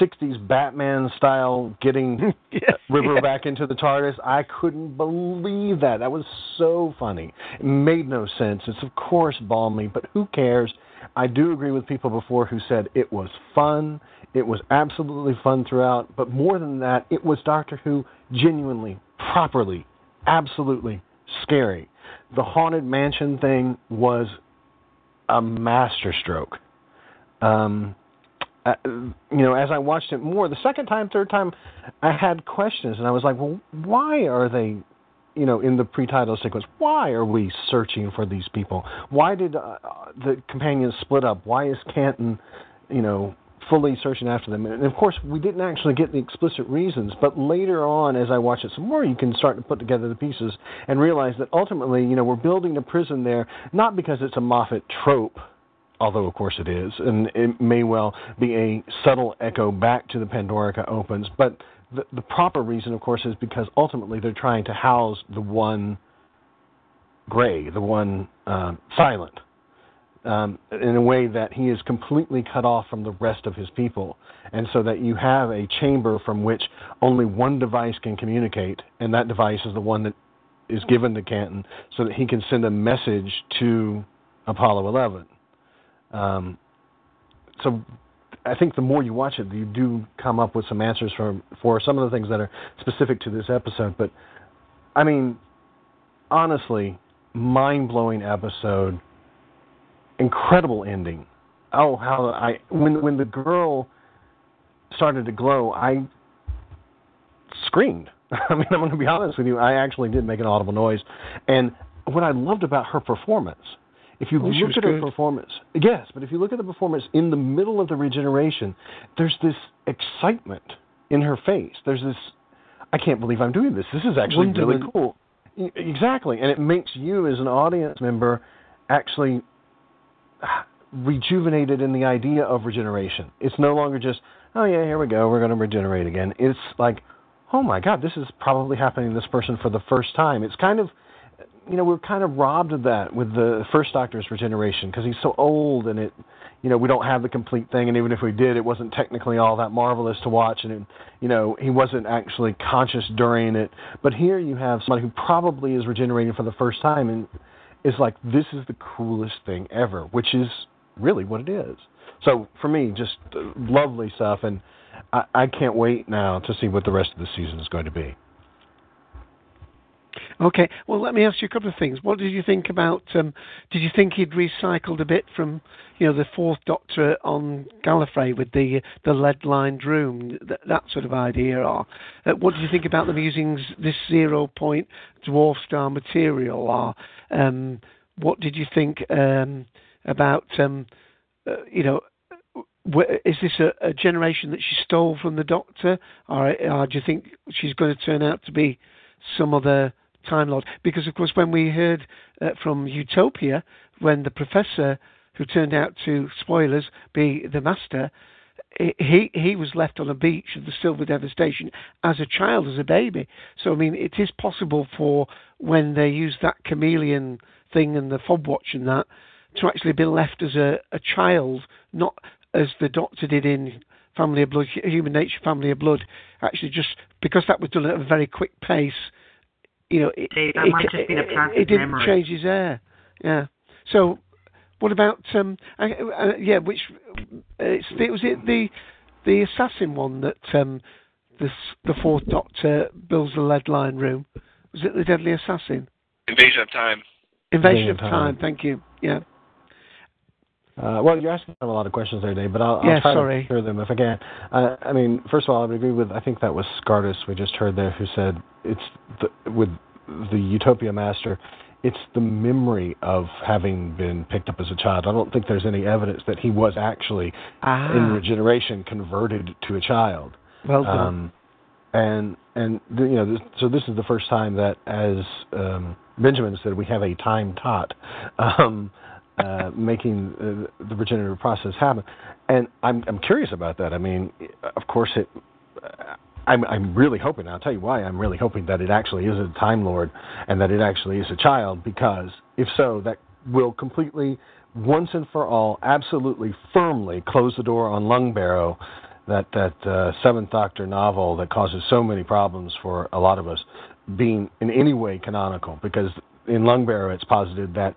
60s Batman style getting River yeah. back into the TARDIS, I couldn't believe that. That was so funny. It made no sense. It's, of course, barmy, but who cares? I do agree with people before who said it was fun. It was absolutely fun throughout, but more than that, it was Doctor Who genuinely, properly, absolutely scary. The Haunted Mansion thing was a masterstroke. Um, uh, you know, as I watched it more, the second time, third time, I had questions, and I was like, well, why are they, you know, in the pre-title sequence? Why are we searching for these people? Why did uh, the companions split up? Why is Canton, you know, fully searching after them. And of course, we didn't actually get the explicit reasons, but later on, as I watch it some more, you can start to put together the pieces and realize that ultimately, you know, we're building a prison there not because it's a Moffat trope. Although, of course, it is, and it may well be a subtle echo back to the Pandorica opens, but the, the proper reason, of course, is because ultimately they're trying to house the one gray, the one uh, silent, um, in a way that he is completely cut off from the rest of his people, and so that you have a chamber from which only one device can communicate, and that device is the one that is given to Canton, so that he can send a message to Apollo 11. Um, so I think the more you watch it, you do come up with some answers for for some of the things that are specific to this episode. But I mean, honestly, mind blowing episode, incredible ending. Oh, how I when when the girl started to glow, I screamed. I mean, I'm going to be honest with you. I actually did make an audible noise, and what I loved about her performance if you Oh, look at her performance, yes, but if you look at the performance in the middle of the regeneration, there's this excitement in her face. There's this, I can't believe I'm doing this. This is actually really Wonderment. cool. Exactly, and it makes you as an audience member actually ah, rejuvenated in the idea of regeneration. It's no longer just, oh yeah, here we go, we're going to regenerate again. It's like, oh my God, this is probably happening to this person for the first time. It's kind of you know, we're kind of robbed of that with the first Doctor's regeneration because he's so old and it, you know, we don't have the complete thing. And even if we did, it wasn't technically all that marvelous to watch. And, it, you know, he wasn't actually conscious during it. But here you have somebody who probably is regenerating for the first time and is like, this is the coolest thing ever, which is really what it is. So for me, just uh, lovely stuff. And I, I can't wait now to see what the rest of the season is going to be. Okay. Well, let me ask you a couple of things. What did you think about? Um, did you think he'd recycled a bit from, you know, the Fourth Doctor on Gallifrey with the the lead-lined room, that, that sort of idea? Or uh, what did you think about them using this zero-point dwarf star material? Or um, what did you think um, about, um, uh, you know? Is this a, a generation that she stole from the Doctor, or, or do you think she's going to turn out to be some other Time Lord? Because of course, when we heard uh, from Utopia, when the Professor, who turned out to spoilers be the Master, he he was left on a beach of the Silver Devastation as a child, as a baby. So I mean, it is possible for when they use that chameleon thing and the fob watch and that to actually be left as a, a child, not as the Doctor did in Family of Blood, Human Nature, Family of Blood. Actually, just because that was done at a very quick pace, you know, it, Dave, that it, might have just been a it- passive it didn't memory. change his air. Yeah. So, what about um? Uh, uh, yeah, which uh, it's the, was it the the assassin one that um the the fourth Doctor builds the lead line room? Was it the Deadly Assassin? Invasion of Time. Invasion of Time. Thank you. Yeah. Uh, well, you're asking a lot of questions there, Dave, but I'll, I'll try to answer them if I can. Uh, I mean, first of all, I would agree with, I think that was Scartus we just heard there, who said it's the, with the Utopia Master, it's the memory of having been picked up as a child. I don't think there's any evidence that he was actually, Ah. in regeneration, converted to a child. Well done. Um, and and you know, this, so this is the first time that, as um, Benjamin said, we have a time tot um, uh, making uh, the regenerative process happen. And I'm I'm curious about that. I mean, of course, it. I'm I'm really hoping. I'll tell you why. I'm really hoping that it actually is a Time Lord, and that it actually is a child. Because if so, that will completely, once and for all, absolutely firmly close the door on Lungbarrow that that uh, Seventh Doctor novel that causes so many problems for a lot of us being in any way canonical. Because in Lungbarrow, it's posited that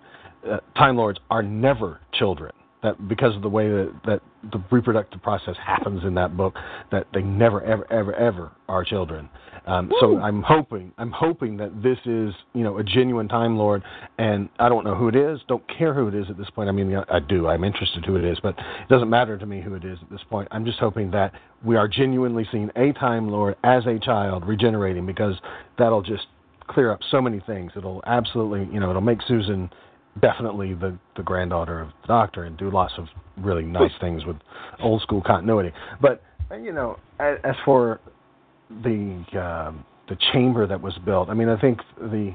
uh, Time Lords are never children. That because of the way that, that the reproductive process happens in that book, that they never ever ever ever are children. Um, so I'm hoping I'm hoping that this is you know a genuine Time Lord, and I don't know who it is. Don't care who it is at this point. I mean I do. I'm interested who it is, but it doesn't matter to me who it is at this point. I'm just hoping that we are genuinely seeing a Time Lord as a child regenerating because that'll just clear up so many things. It'll absolutely you know it'll make Susan definitely the the granddaughter of the Doctor and do lots of really nice things with old school continuity. But you know, as, as for the uh, the chamber that was built, I mean, I think the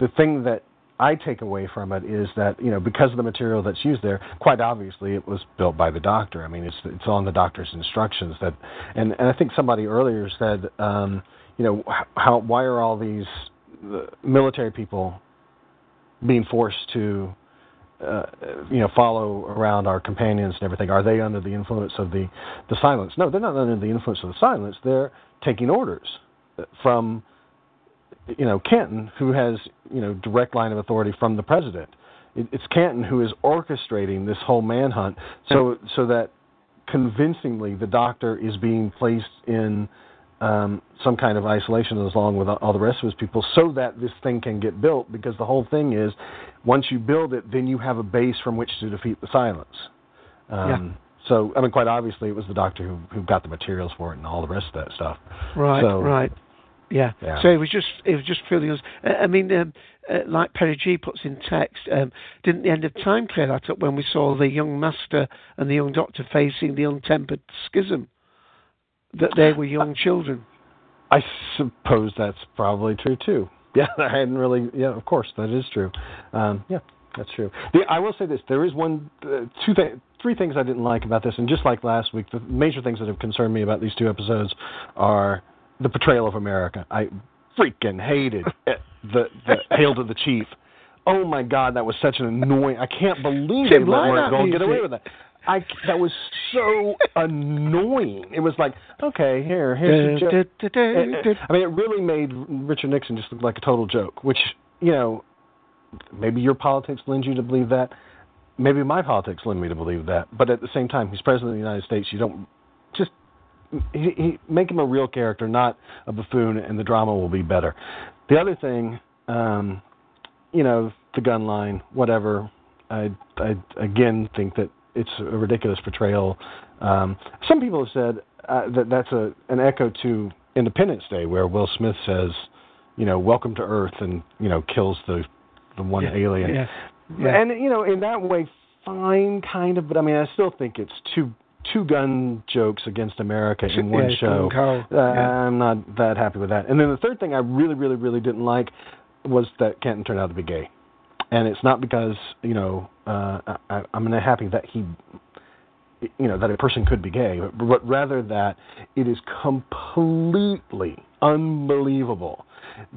the thing that I take away from it is that you know because of the material that's used there, quite obviously it was built by the doctor. I mean, it's it's on the doctor's instructions that, and and I think somebody earlier said, um, you know, how why are all these uh, military people being forced to uh, you know follow around our companions and everything? Are they under the influence of the the silence? No, they're not under the influence of the silence. They're taking orders from you know Canton, who has you know direct line of authority from the president. It's Canton who is orchestrating this whole manhunt, so so that convincingly the doctor is being placed in um, some kind of isolation along with all the rest of his people, so that this thing can get built. Because the whole thing is, once you build it, then you have a base from which to defeat the silence. Um, Yeah. So I mean, quite obviously, it was the doctor who who got the materials for it and all the rest of that stuff. Right, So, right. Yeah. Yeah. So it was just it was just filling us. uh, I mean, um, uh, like Perry G puts in text, um, didn't the end of time clear that up when we saw the young master and the young doctor facing the untempered schism? That they were young children. I suppose that's probably true too. Yeah, I hadn't really. Yeah, of course that is true. Um, yeah, that's true. The, I will say this: there is one, uh, two, th- three things I didn't like about this, and just like last week, the major things that have concerned me about these two episodes are the portrayal of America. I freaking hated the the Hail to the Chief. Oh my God, that was such an annoying. I can't believe they let Warren get away with that. I that was so annoying. It was like, okay, here, here's the joke. I mean, it really made Richard Nixon just look like a total joke. Which you know, maybe your politics lends you to believe that. Maybe my politics lend me to believe that. But at the same time, he's president of the United States. You don't just he, he, make him a real character, not a buffoon, and the drama will be better. The other thing, um, you know, the gun line, whatever. I, I again think that it's a ridiculous portrayal. Um, some people have said uh, that that's a an echo to Independence Day, where Will Smith says, you know, "Welcome to Earth," and you know, kills the the one Yeah, alien. yeah, yeah. And you know, in that way, fine, kind of. But I mean, I still think it's two two gun jokes against America in one Yeah, show. Uh, yeah. I'm not that happy with that. And then the third thing I really, really, really didn't like was that Canton turned out to be gay. And it's not because you know uh, I, I'm not happy that he, you know, that a person could be gay, but, but rather that it is completely unbelievable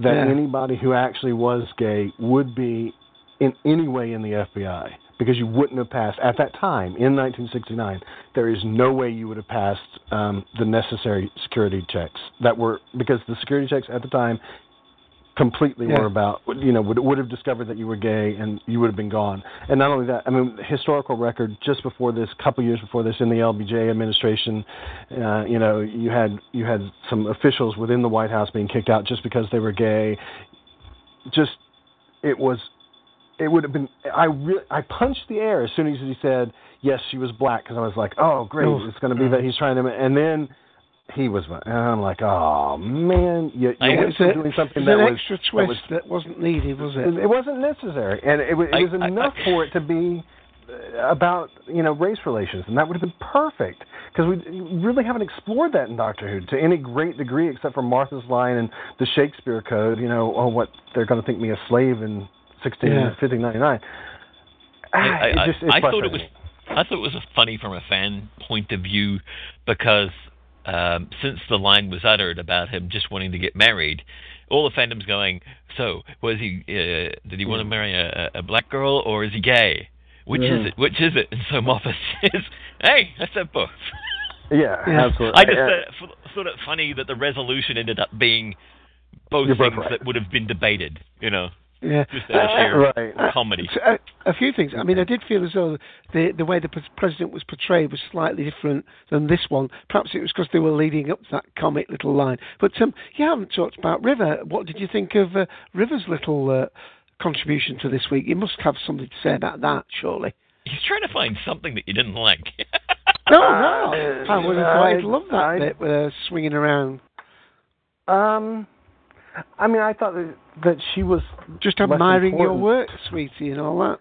that Yeah. anybody who actually was gay would be in any way in the FBI because you wouldn't have passed at that time in 1969. There is no way you would have passed um, the necessary security checks that were because the security checks at the time completely Yeah. were about you know would would have discovered that you were gay and you would have been gone. And not only that, I mean the historical record just before this, a couple years before this, in the LBJ administration, uh, you know you had you had some officials within the White House being kicked out just because they were gay. Just it was it would have been I really I punched the air as soon as he said yes she was black because I was like oh great it's going to be that he's trying to and then he was and I'm like oh man you, you went from doing something that was extra that was twist that wasn't needed, was it? it wasn't necessary, and it, wa- it I- was I- enough for it to be uh, about you know race relations, and that would have been perfect because we really haven't explored that in Doctor Who to any great degree, except for Martha's line and the Shakespeare Code. You know, oh, what they're going to think me a slave in sixteen Yeah. fifteen ninety nine. I, Ah, I, just, I thought it was I thought it was funny from a fan point of view because um, since the line was uttered about him just wanting to get married, all the fandom's going. So was he? Uh, did he want to marry a, a black girl or is he gay? Which Yeah. is it? Which is it? And so Moffat says, "Hey, I said both." Yeah, absolutely. I just Uh, f- thought it funny that the resolution ended up being both You're both things right. that would have been debated. You know. Yeah, Just out of sheer right. comedy. A, a few things. I mean, I did feel as though the the way the pres- was portrayed was slightly different than this one. Perhaps it was because they were leading up to that comic little line. But um, you haven't talked about River. What did you think of uh, River's little uh, contribution to this week? You must have something to say about that, surely. He's trying to find something that you didn't like. No, no. I would have I- quite loved that I- bit with her swinging around. Um, I mean, I thought that, that she was Just admiring your work, sweetie, and all that.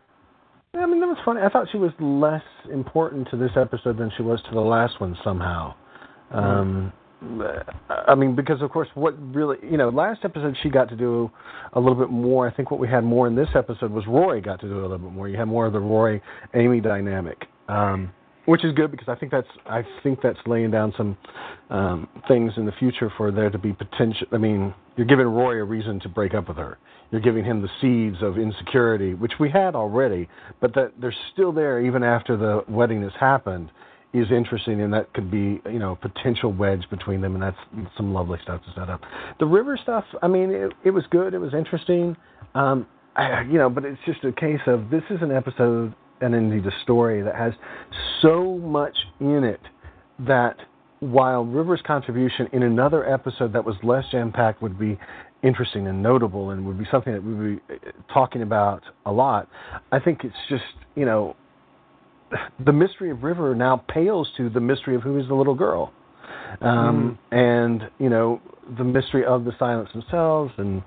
I mean, that was funny. I thought she was less important to this episode than she was to the last one somehow. Um, I mean, because of course, what really, you know, last episode she got to do a little bit more. I think what we had more in this episode was Roy got to do a little bit more. You had more of the Roy Amy dynamic, um, which is good because I think that's I think that's laying down some um, things in the future for there to be potential. I mean, you're giving Roy a reason to break up with her. You're giving him the seeds of insecurity, which we had already, but that they're still there even after the wedding has happened is interesting, and that could be you know potential wedge between them, and that's some lovely stuff to set up. The river stuff, I mean, it, it was good, it was interesting, um, I, you know, but it's just a case of this is an episode and indeed a story that has so much in it that while River's contribution in another episode that was less jam packed would be interesting and notable and would be something that we'd be uh, talking about a lot, I think it's just you know the mystery of River now pales to the mystery of who is the little girl, um, and you know the mystery of the silence themselves, and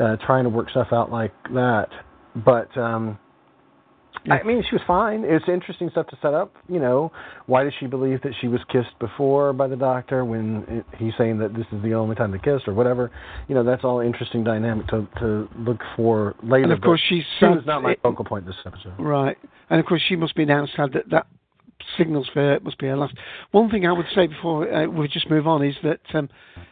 uh, trying to work stuff out like that. But um, I mean, she was fine. It's interesting stuff to set up. You know, why does she believe that she was kissed before by the doctor when it, he's saying that this is the only time they kissed or whatever? You know, that's all interesting dynamic to to look for later. And of course, she's she was not my it- focal point this episode. Right. And of course, she must be now sad that that signals for her it must be her last. One thing I would say before uh, we just move on is that um,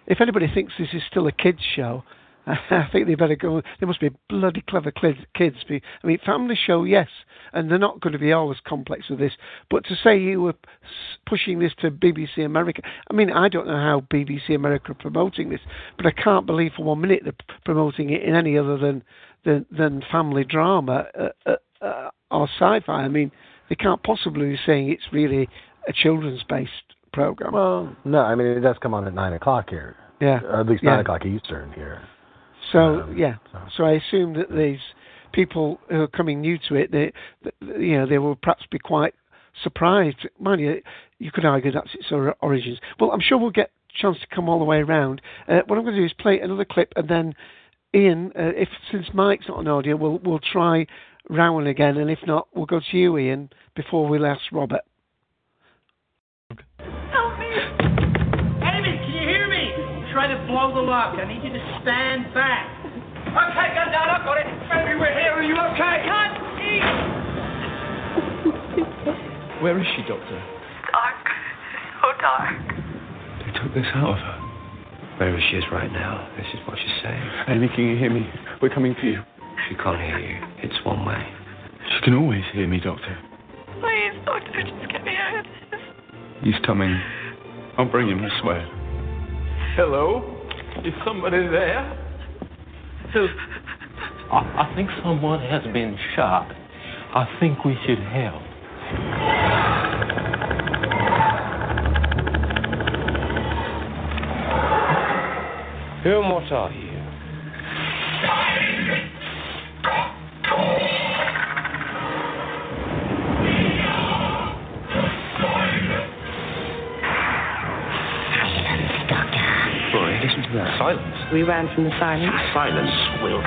if anybody thinks this is still a kids' show, I think they better go. They must be bloody clever kids. I mean, family show, yes, and they're not going to be always complex with this. But to say you were pushing this to BBC America, I mean, I don't know how BBC America are promoting this, but I can't believe for one minute they're promoting it in any other than than, than family drama uh, uh, uh, or sci-fi. I mean, they can't possibly be saying it's really a children's-based program. Well, no, I mean it does come on at nine o'clock here. Yeah. Or at least nine Yeah. o'clock Eastern here. So Um, yeah, so I assume that these people who are coming new to it, they, th you know, they will perhaps be quite surprised. Mind you, you could argue that's its origins. Well, I'm sure we'll get a chance to come all the way around. Uh, what I'm going to do is play another clip, and then Ian, uh, if since Mike's not on audio, we'll we'll try Rowan again, and if not, we'll go to you, Ian, before we ask Robert. Try to the lock. I need you to stand back. Okay, gun down. I've got it. Baby, we're here. Are you okay? Can't Where is she, Doctor? Dark. So dark. They took this out of her. Wherever she is right now, this is what she's saying. Amy, can you hear me? We're coming for you. She can't hear you. It's one way. She can always hear me, Doctor. Please, Doctor, just get me out of this. He's coming. I'll bring him, I swear. Hello? Is somebody there? I, I think someone has been shot. I think we should help. Who and what are you? Roy, listen to that. Silence. We ran from the silence. Silence will.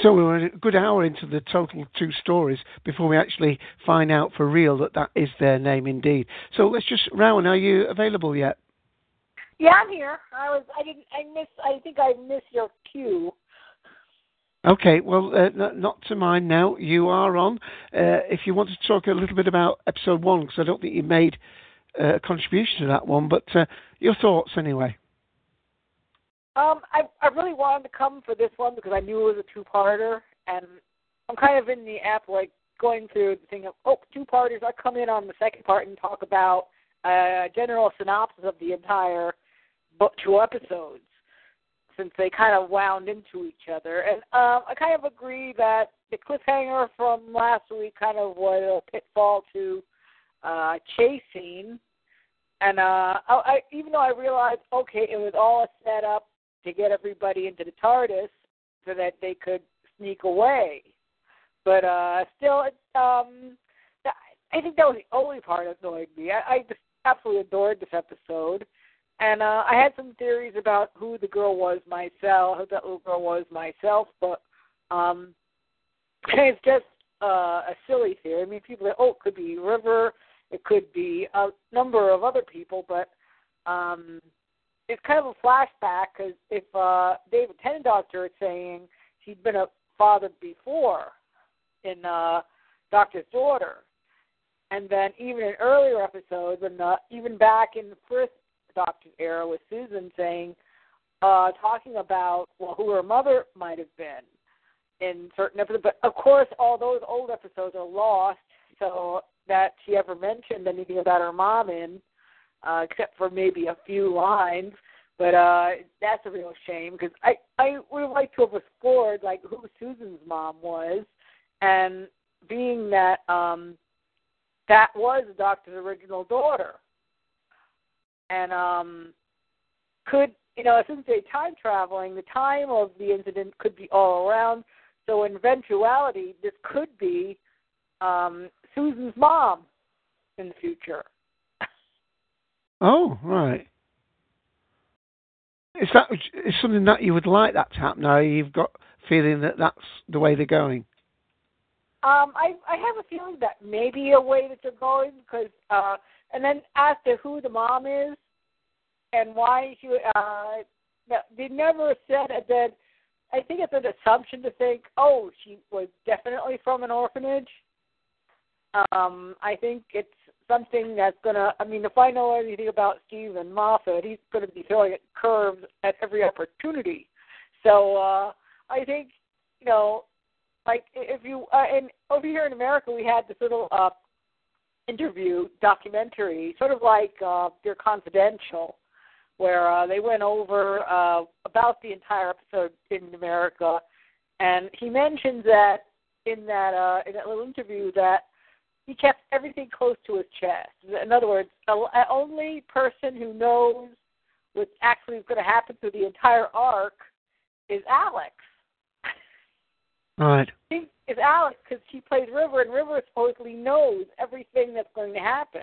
So we were a good hour into the total two stories before we actually find out for real that that is their name indeed. So let's just, Rowan, are you available yet? Yeah, I'm here. I was. I didn't. I miss. I think I missed your cue. Okay, well, uh, n- not to mind now. You are on. Uh, if you want to talk a little bit about episode one, because I don't think you made uh, a contribution to that one, but uh, your thoughts anyway. Um, I I really wanted to come for this one because I knew it was a two-parter, and I'm kind of in the app like going through the thing of oh two-parters. I come in on the second part and talk about a general synopsis of the entire book, two episodes, since they kind of wound into each other. And um, I kind of agree that the cliffhanger from last week kind of was a pitfall to uh, chasing. And uh, I, I, even though I realized, okay, it was all a setup to get everybody into the TARDIS so that they could sneak away. but uh still, it, um, I think that was the only part that annoyed me. I, I just absolutely adored this episode, and uh I had some theories about who the girl was myself, who that little girl was myself, but um, it's just uh, a silly theory. I mean, people say, oh, it could be River, it could be a number of other people, but um, it's kind of a flashback because if uh, David Tennant Doctor is saying she'd been a father before in uh, Doctor's Daughter, and then even in earlier episodes, and uh, even back in the first Doctor's era with Susan saying, uh, talking about well who her mother might have been in certain episodes. But of course, all those old episodes are lost, so that she ever mentioned anything about her mom in, uh, except for maybe a few lines. But uh, that's a real shame because I I would liked to have explored like who Susan's mom was, and being that um, that was doctor's original daughter, and um, could you know since they're time traveling, the time of the incident could be all around. So in eventuality, this could be um, Susan's mom in the future. Oh, right. Is that is something that you would like that to happen? Now you've got feeling that that's the way they're going. Um, I I have a feeling that maybe a way that they're going because uh, and then as to who the mom is and why she uh, they never said that. I think it's an assumption to think, oh, she was definitely from an orphanage. Um, I think it's something that's gonna. I mean, if I know anything about Steven Moffat, he's to be throwing curves at every opportunity. So uh, I think you know, like if you uh, and over here in America, we had this little uh, interview documentary, sort of like uh, They're Confidential, where uh, they went over uh, about the entire episode in America, and he mentions that in that uh, in that little interview that he kept everything close to his chest. In other words, the only person who knows what actually is going to happen through the entire arc is Alex. Right. Is Alex because she plays River, and River supposedly knows everything that's going to happen.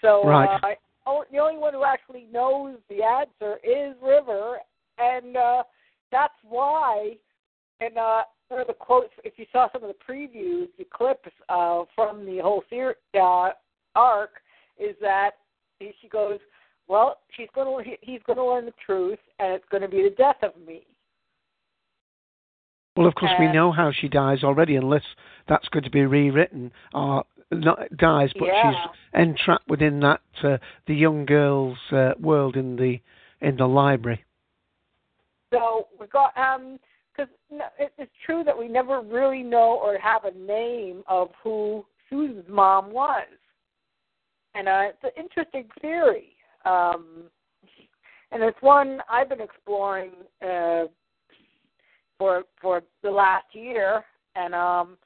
So right. uh, the only one who actually knows the answer is River, and uh, that's why. And uh, one of the quotes, if you saw some of the previews, the clips uh, from the whole series, uh, arc, is that she goes, "Well, she's going to he's going to learn the truth, and it's going to be the death of me." Well, of course, we know how she dies already, unless that's going to be rewritten or not dies, but Yeah. she's entrapped within that uh, the young girl's uh, world in the in the library. So we got um because it, it's true that we never really know or have a name of who Susan's mom was, and uh, it's an interesting theory. Um, and it's one I've been exploring uh, for for the last year, and um,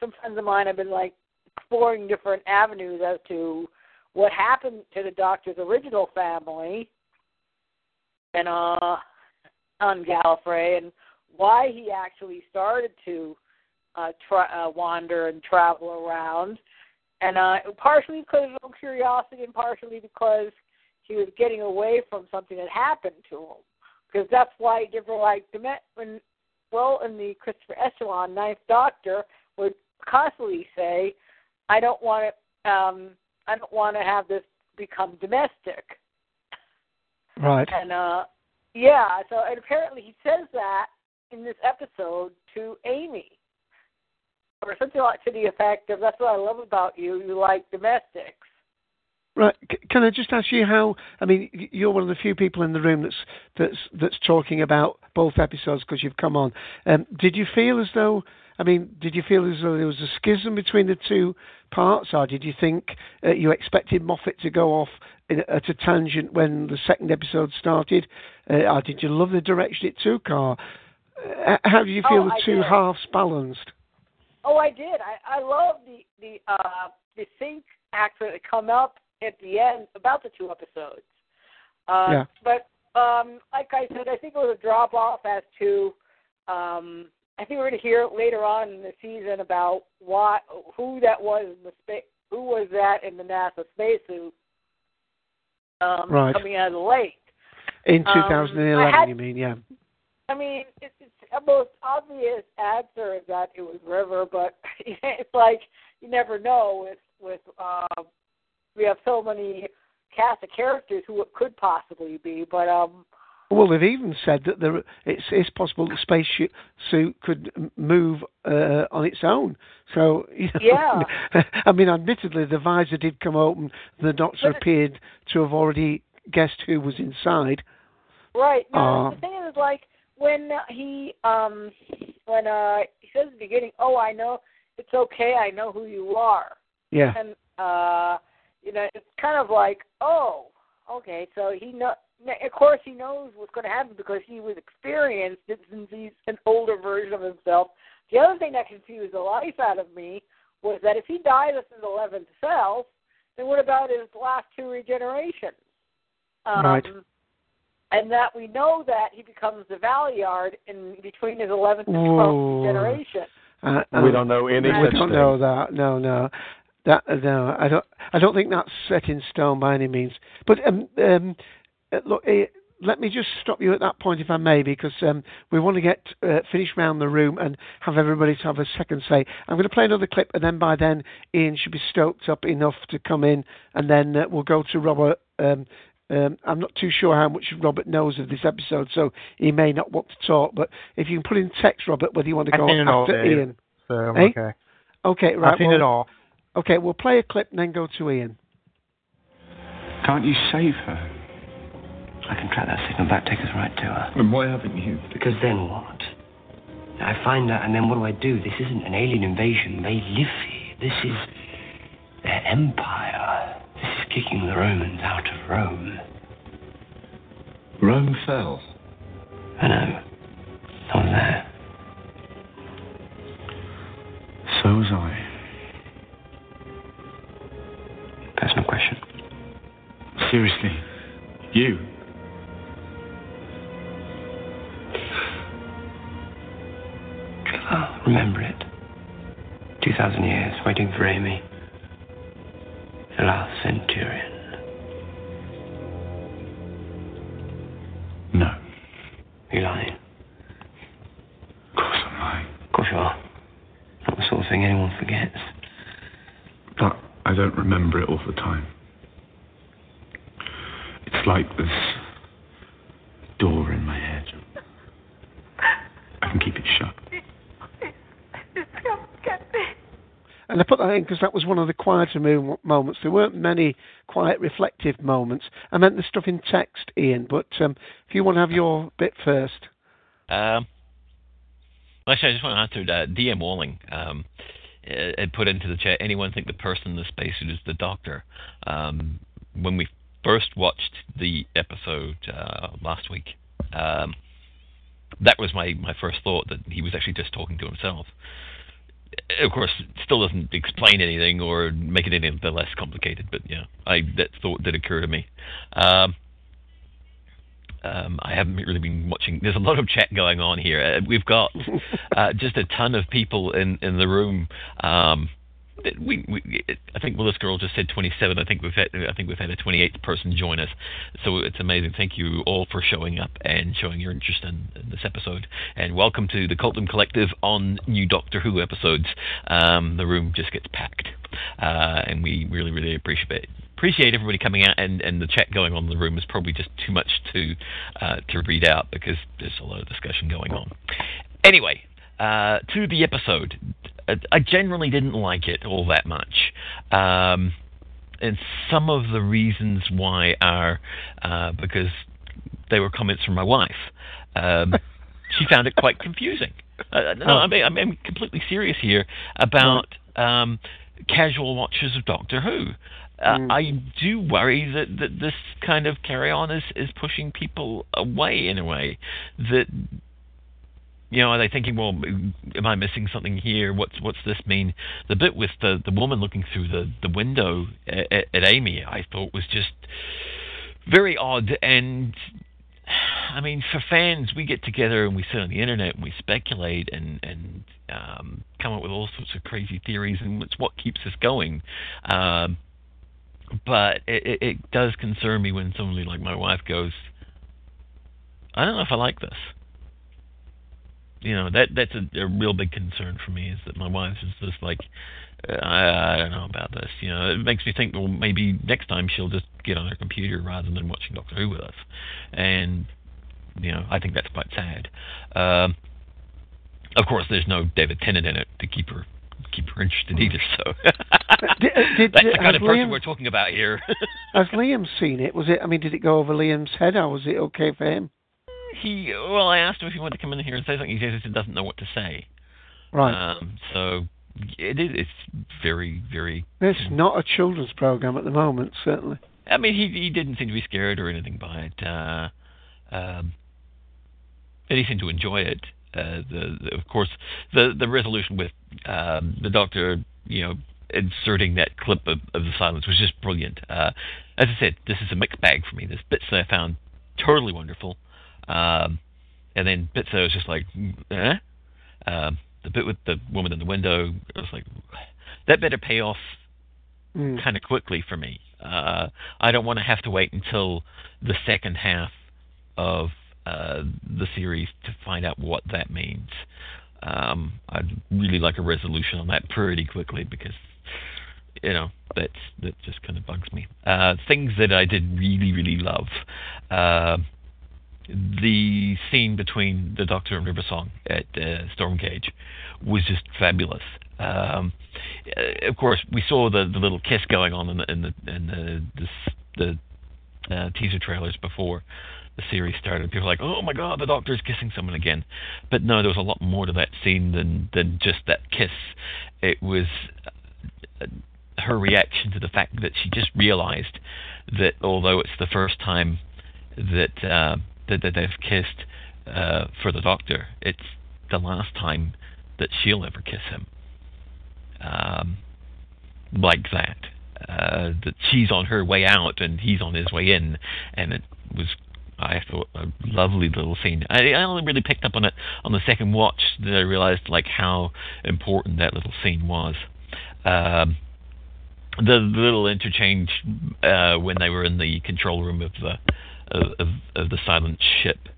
some friends of mine have been like exploring different avenues as to what happened to the doctor's original family, and uh, on Gallifrey, and why he actually started to uh, tra- uh, wander and travel around, and uh, partially because of his own curiosity, and partially because he was getting away from something that happened to him. Because that's why different like when well in the Christopher Eccleston Ninth Doctor would constantly say, "I don't want to, um, I don't want to have this become domestic." Right. And uh, yeah, so and apparently he says that in this episode to Amy, or something like to the effect of, "That's what I love about you. You like domestics." Right. Can I just ask you how? I mean, you're one of the few people in the room that's that's that's talking about both episodes because you've come on. Um, did you feel as though? I mean, did you feel as though there was a schism between the two parts, or did you think uh, you expected Moffat to go off in, at a tangent when the second episode started, uh, or did you love the direction it took, or uh, how do you feel Oh, the I two did. halves balanced? Oh, I did. I I love the the uh the sync acts that come up at the end about the two episodes. Uh, Yeah. But um, like I said, I think it was a drop off as to um, I think we're going to hear later on in the season about what who that was in the space who was that in the NASA spacesuit um, Right. coming out of the lake. In Um, 2011, I had- you mean? Yeah. I mean, it's, it's the most obvious answer is that it was River, but it's like you never know with with uh, we have so many cast of characters who it could possibly be, but um, Well, they've even said that there, it's, it's possible the space sh- suit could move uh, on its own. So, you know, Yeah. I mean, admittedly, the visor did come open. The doctor But appeared to have already guessed who was inside. Right. Now Uh, the thing is, like when he um when uh he says at the beginning, "Oh, I know it's okay. I know who you are." Yeah. And uh, you know, it's kind of like, oh, okay. So he know. Of course, he knows what's going to happen because he was experienced it since he's an older version of himself. The other thing that confused the life out of me was that if he died as his eleventh self, then what about his last two regenerations? Um, Right. and that we know that he becomes the Valeyard in between his 11th and 12th generation. Uh, We um, don't know any We don't know that. No, no. That no, I don't. I don't think that's set in stone by any means. But um, um, uh, look, uh, let me just stop you at that point, if I may, because um, we want to get uh, finished round the room and have everybody to have a second say. I'm going to play another clip, and then by then Ian should be stoked up enough to come in, and then uh, we'll go to Robert. Um, um, I'm not too sure how much Robert knows of this episode, so he may not want to talk. But if you can put in text, Robert, whether you want to I've go seen it all, after Ian. so Eh? okay. Okay, right. I've seen well- it all. Okay, we'll play a clip and then go to Ian. Can't you save her? I can track that signal back, take us right to her. And why haven't you? Because then what? I find out, and then what do I do? This isn't an alien invasion. They live here. This is their empire. This is kicking the Romans out of Rome. Rome fell. I know. I was there. So was I. Personal question. Seriously. You. Trevor, remember it. 2,000 years waiting for Amy. The last centurion. No. You lying? Of course I'm lying. Of course you are. Not the sort of thing anyone forgets. But I don't remember it all the time. It's like this door in my head. I can keep it shut. And I put that in because that was one of the quieter moments. There weren't many quiet, reflective moments. I meant the stuff in text, Ian. But um, if you want to have your bit first, Um, well, actually, I just want to answer that. DM Walling um, uh, put into the chat. Anyone think the person in the spacesuit is the Doctor? Um, when we first watched the episode uh, last week, um, that was my, my first thought that he was actually just talking to himself. Of course, it still doesn't explain anything or make it any less complicated. But yeah, I that thought did occur to me. Um, um, I haven't really been watching. There's a lot of chat going on here. Uh, we've got uh, just a ton of people in in the room. Um, we, we, I think Willis Girl just said 27. I think we've had, I think we've had a 28th person join us. So it's amazing. Thank you all for showing up and showing your interest in, in this episode. And welcome to the Cultum Collective on new Doctor Who episodes. Um, the room just gets packed, uh, and we really, really appreciate it appreciate everybody coming out and, and the chat going on in the room is probably just too much to uh, to read out because there's a lot of discussion going on. Anyway, uh, to the episode. I generally didn't like it all that much. Um, and some of the reasons why are uh, because they were comments from my wife. Um, she found it quite confusing. Uh, no, I mean, I'm completely serious here about um, casual watchers of Doctor Who. Uh, Mm. I do worry that, that this kind of carry on is, is pushing people away in a way that you know, are they thinking, well, am I missing something here? What's what's this mean? The bit with the the woman looking through the the window at, at Amy, I thought was just very odd and I mean, for fans, we get together and we sit on the internet and we speculate and and um, come up with all sorts of crazy theories, and it's what keeps us going. Um, but it, it, it does concern me when somebody like my wife goes, "I don't know if I like this." You know that that's a, a real big concern for me is that my wife is just like, I, I don't know about this. You know, it makes me think, well, maybe next time she'll just get on her computer rather than watching Doctor Who with us, and you know, I think that's quite sad. Um, of course, there's no David Tennant in it to keep her keep her interested either. So did, did, that's the kind of person Liam- we're talking about here. Has Liam seen it? Was it? I mean, did it go over Liam's head, or was it okay for him? he well, I asked him if he wanted to come in here and say something. He says he doesn't know what to say. Right. Um, so it is. It's very, very. It's not a children's program at the moment, certainly. I mean, he he didn't seem to be scared or anything by it. Uh, um, and he seemed to enjoy it. Uh, the, the of course the the resolution with um, the doctor, you know, inserting that clip of, of the silence was just brilliant. Uh, as I said, this is a mixed bag for me. There's bits that I found totally wonderful, um, and then bits that I was just like, eh? Um, the bit with the woman in the window, I was like, that better pay off Mm. kind of quickly for me. Uh, I don't want to have to wait until the second half of uh, the series to find out what that means. Um, I'd really like a resolution on that pretty quickly because you know that's that just kind of bugs me. Uh, things that I did really really love. Uh, the scene between the Doctor and River Song at uh, Stormcage was just fabulous. Um, uh, of course, we saw the, the little kiss going on in the in the in the the, the uh, teaser trailers before the series started. People were like, "Oh my God, the Doctor's kissing someone again," but no, there was a lot more to that scene than than just that kiss. It was uh, her reaction to the fact that she just realized that although it's the first time that uh, that, that they've kissed uh, for the Doctor, it's the last time that she'll ever kiss him. Um, like that. Uh, that she's on her way out and he's on his way in, and it was I thought a lovely little scene. I, I only really picked up on it on the second watch that I realized like how important that little scene was. Um, the, little interchange uh, when they were in the control room of the of, of, of the silent ship,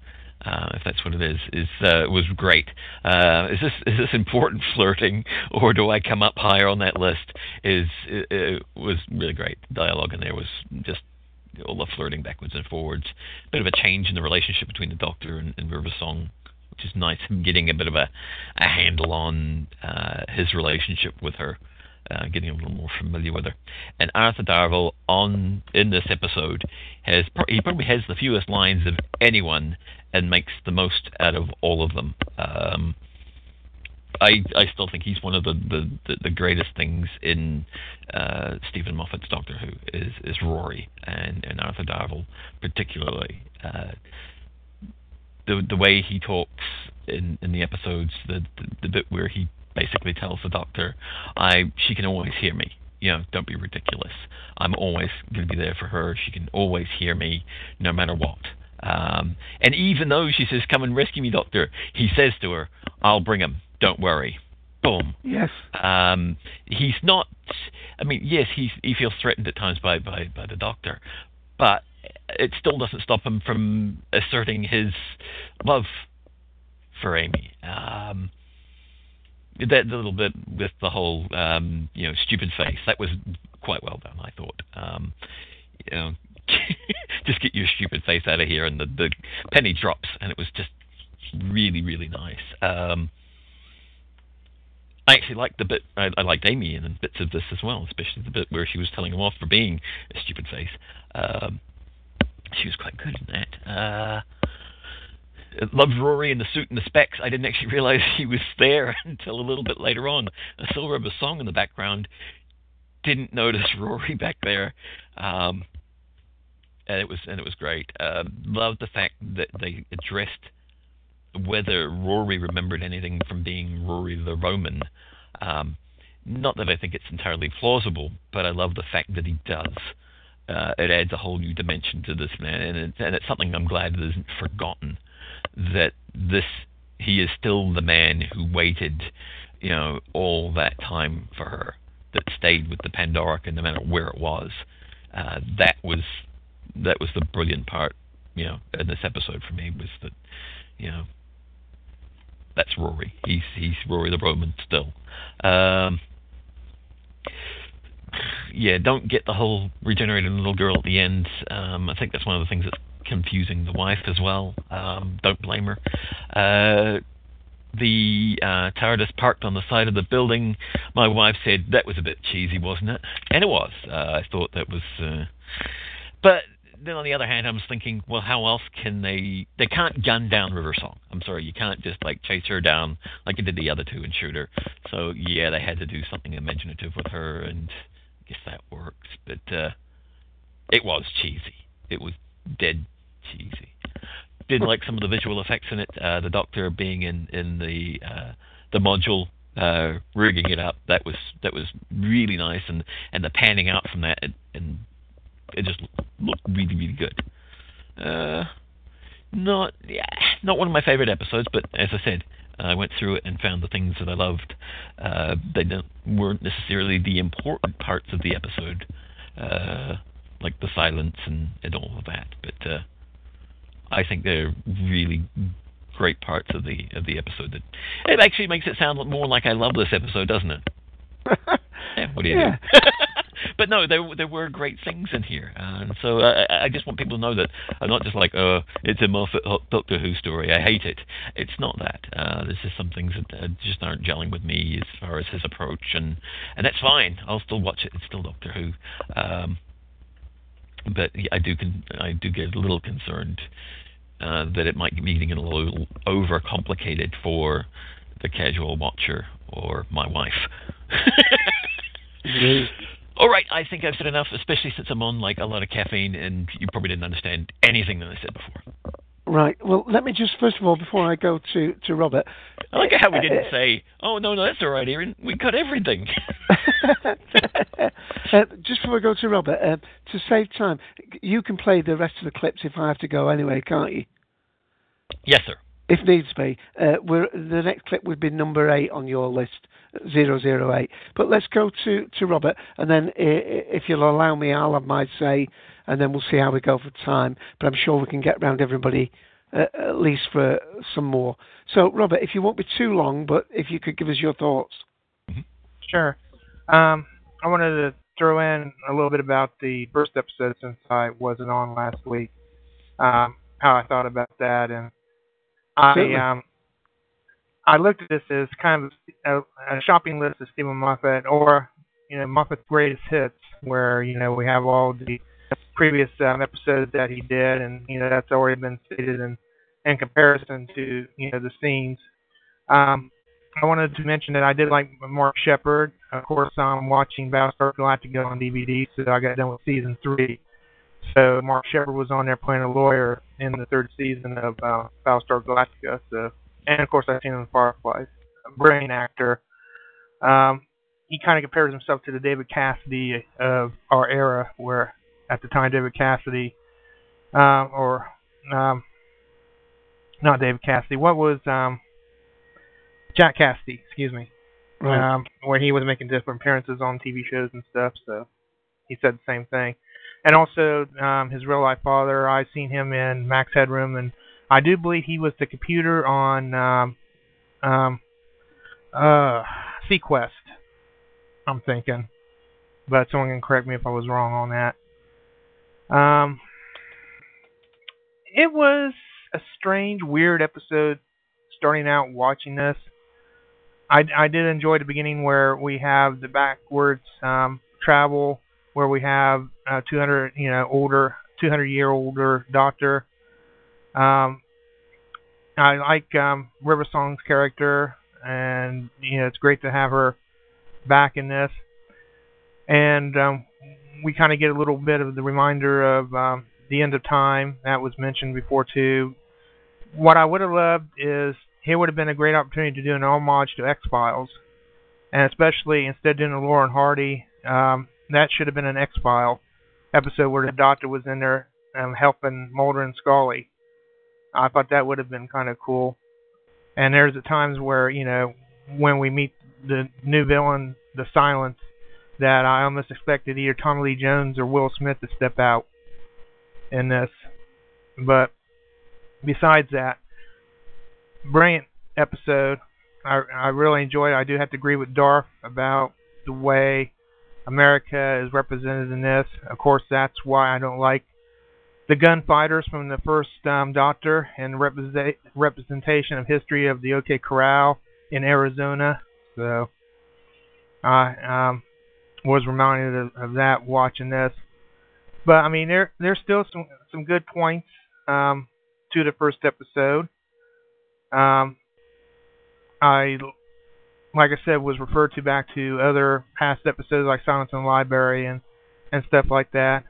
uh, if that's what it is, is uh, was great. Uh, is this is this important flirting, or do I come up higher on that list? Is it, it was really great. Dialogue in there was just all the flirting backwards and forwards. A Bit of a change in the relationship between the Doctor and, and River Song, which is nice. Him getting a bit of a, a handle on uh, his relationship with her. Uh, getting a little more familiar with her, and Arthur Darvill on in this episode has he probably has the fewest lines of anyone and makes the most out of all of them. Um, I I still think he's one of the the, the, greatest things in uh, Steven Moffat's Doctor Who is is Rory and, and Arthur Darvill particularly. Uh, the the way he talks in, in the episodes, the, the the bit where he basically tells the Doctor, "I she can always hear me. You know, don't be ridiculous. I'm always going to be there for her. She can always hear me, no matter what." Um, and even though she says, "Come and rescue me, Doctor," he says to her, "I'll bring him. Don't worry." Boom. Yes. Um, he's not. I mean, yes, he's, he feels threatened at times by, by, by the Doctor, but it still doesn't stop him from asserting his love for Amy. Um, that little bit with the whole, um, you know, stupid face that was quite well done. I thought. Um, you know, just get your stupid face out of here, and the the penny drops, and it was just really really nice. Um, I actually liked the bit. I, I liked Amy in bits of this as well, especially the bit where she was telling him off for being a stupid face. Um, she was quite good in that. Uh, loved Rory in the suit and the specs. I didn't actually realize he was there until a little bit later on. I still remember a song in the background. Didn't notice Rory back there. Um, and it was and it was great. Uh, loved the fact that they addressed whether Rory remembered anything from being Rory the Roman. Um, not that I think it's entirely plausible, but I love the fact that he does. uh, it adds a whole new dimension to this man, and it's, and it's something I'm glad isn't forgotten. That this he is still the man who waited, you know, all that time for her, that stayed with the Pandorica no matter where it was. Uh, that was that was the brilliant part, you know, in this episode for me was that, you know, that's Rory. He's he's Rory the Roman still. Um, yeah, don't get the whole regenerated little girl at the end. Um, I think that's one of the things that's confusing the wife as well. Um, don't blame her. Uh, the uh, TARDIS parked on the side of the building. My wife said that was a bit cheesy, wasn't it? And it was. Uh, I thought that was. Uh, but then on the other hand, I was thinking, well, how else can they? They can't gun down River Song. I'm sorry, you can't just like chase her down like you did the other two and shoot her. So yeah, they had to do something imaginative with her, and I guess that works. But uh, it was cheesy. It was dead cheesy. Did like some of the visual effects in it. Uh, the Doctor being in in the uh, the module uh, rigging it up. That was that was really nice, and and the panning out from that, and, and it just looked really really good. Uh, not yeah, not one of my favorite episodes, but as I said, I went through it and found the things that I loved. Uh, they don't, weren't necessarily the important parts of the episode, uh, like the silence and, and all of that, but. Uh, I think they're really great parts of the of the episode. That it actually makes it sound more like I love this episode, doesn't it? yeah, what do you Yeah. do? but no, there there were great things in here, and so uh, I I just want people to know that I'm not just like, oh, it's a Moffat Doctor Who story. I hate it. It's not that. Uh, there's just some things that uh, just aren't gelling with me as far as his approach, and and that's fine. I'll still watch it. It's still Doctor Who. Um, but I do con- I do get a little concerned uh, that it might be getting a little overcomplicated for the casual watcher or my wife. All right, I think I've said enough, especially since I'm on like a lot of caffeine and you probably didn't understand anything that I said before. Right. Well, let me just first of all, before I go to to Robert. I like how we uh, didn't say, "Oh no, no, that's all right, Aaron. We cut everything." uh, just before I go to Robert, uh, to save time, you can play the rest of the clips if I have to go anyway, can't you? yes, sir. If needs be. Uh, we're, the next clip would be number eight on your list, 008. But let's go to, to Robert, and then if you'll allow me, I'll have my say, and then we'll see how we go for time. But I'm sure we can get round everybody uh, at least for some more. So, Robert, if you won't be too long, but if you could give us your thoughts. Sure. Um, I wanted to throw in a little bit about the first episode since I wasn't on last week. Um, how I thought about that, and I um, I looked at this as kind of a, a shopping list of Steven Moffat, or you know Moffat's greatest hits, where you know we have all the previous um, episodes that he did, and you know that's already been stated in in comparison to you know the scenes. Um, I wanted to mention that I did like Mark Sheppard. Of course, I'm watching Battlestar Galactica on DVD, so I got done with season three. So Mark Sheppard was on there playing a lawyer in the third season of uh, Battlestar Galactica. So, and of course, I've seen him in Fireflies. A brilliant actor. Um, he kind of compares himself to the David Cassidy of our era, where at the time David Cassidy, um, or um, not David Cassidy, what was um, Jack Cassidy? Excuse me. Right. Um, where he was making different appearances on TV shows and stuff. So he said the same thing. And also um, his real life father. I've seen him in Max Headroom, and I do believe he was the computer on um, um, uh, SeaQuest. I'm thinking, but someone can correct me if I was wrong on that. Um, it was a strange, weird episode. Starting out watching this, I, I did enjoy the beginning where we have the backwards um, travel, where we have uh, 200, you know, older, 200 year older doctor. Um, I like um, River Song's character, and you know, it's great to have her back in this. And um, we kind of get a little bit of the reminder of um, the end of time that was mentioned before too. What I would have loved is here would have been a great opportunity to do an homage to X Files, and especially instead of doing a Lauren Hardy, um, that should have been an X File episode where the doctor was in there um, helping Mulder and Scully. I thought that would have been kind of cool. And there's at times where you know when we meet the new villain, the Silence, that I almost expected either Tommy Lee Jones or Will Smith to step out in this. But besides that, brilliant episode. I I really enjoyed it. I do have to agree with Darth about the way America is represented in this. Of course, that's why I don't like the gunfighters from the first um, Doctor and represent, representation of history of the OK Corral in Arizona. So I um, was reminded of, of that watching this. But I mean, there there's still some some good points um, to the first episode. Um, I, like I said, was referred to back to other past episodes like Silence in the Library and and stuff like that.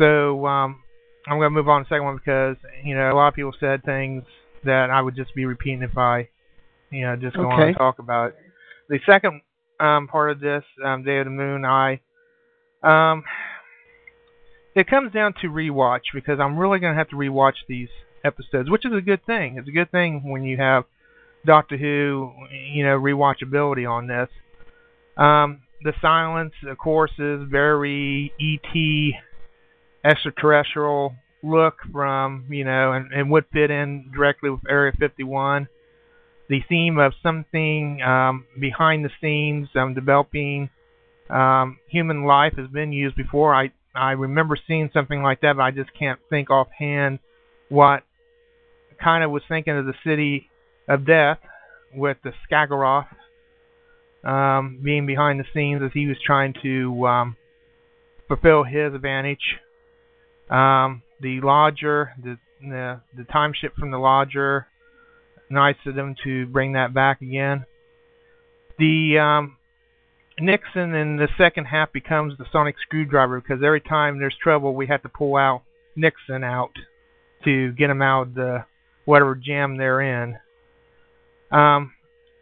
So um, I'm going to move on to the second one because you know a lot of people said things that I would just be repeating if I, you know, just go on and talk about it. The second um, part of this, um, Day of the Moon, I, um, it comes down to rewatch because I'm really going to have to rewatch these episodes, which is a good thing. It's a good thing when you have Doctor Who, you know, rewatchability on this. Um, the silence, of course, is very ET extraterrestrial look from, you know, and, and would fit in directly with Area 51. The theme of something um, behind the scenes, um, developing um, human life has been used before. I I remember seeing something like that, but I just can't think offhand what kind of was thinking of the city of death with the Scaroth um, being behind the scenes as he was trying to um, fulfill his advantage. Um, the lodger, the, the the time ship from the lodger, nice of them to bring that back again. The um, Nixon in the second half becomes the sonic screwdriver because every time there's trouble, we have to pull out Nixon out to get him out of the whatever jam they're in. Um,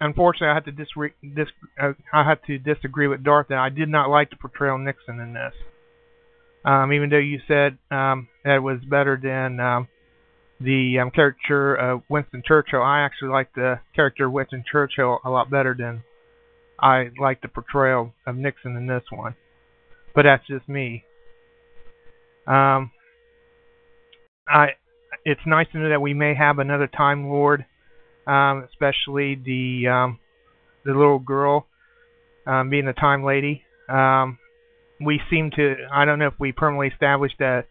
unfortunately, I have to dis- uh, I have to disagree with Darth that I did not like the portrayal of Nixon in this. Um, even though you said um, that it was better than um, the um, character of Winston Churchill, I actually like the character of Winston Churchill a lot better than I like the portrayal of Nixon in this one. But that's just me. Um, I it's nice to know that we may have another Time Lord, um, especially the um, the little girl um, being the Time Lady. Um, we seem to I don't know if we permanently established a,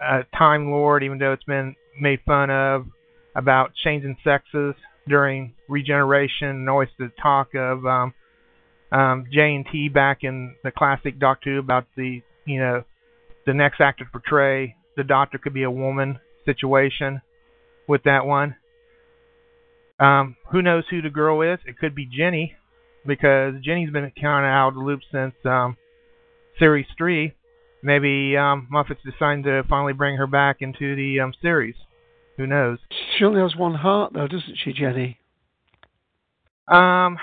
a Time Lord, even though it's been made fun of about changing sexes during regeneration, and always the talk of um, um, JNT back in the classic Doctor Who about the you know the next actor to portray the Doctor could be a woman situation with that one. Um, who knows who the girl is? It could be Jenny because Jenny's been kind of out of the loop since um, series three. Maybe um, Moffat's deciding to finally bring her back into the um, series. Who knows? She only has one heart, though, doesn't she, Jenny? Um.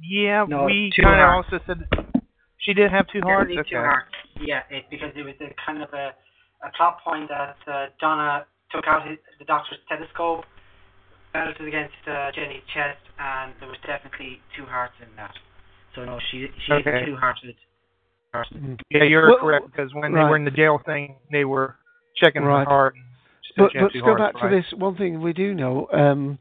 Yeah, No, we kind of also said she did have two hearts. Definitely Okay. two hearts. Yeah, it, because it was a kind of a, a plot point that uh, Donna took out his, the doctor's telescope, felt it against uh, Jenny's chest, and there was definitely two hearts in that. So no, she she is Okay. a two-hearted person. Yeah, you're Well, correct because when they were in the jail thing, they were checking Right. her heart. She said But, she had but to go hearts, back right? to this, one thing we do know um,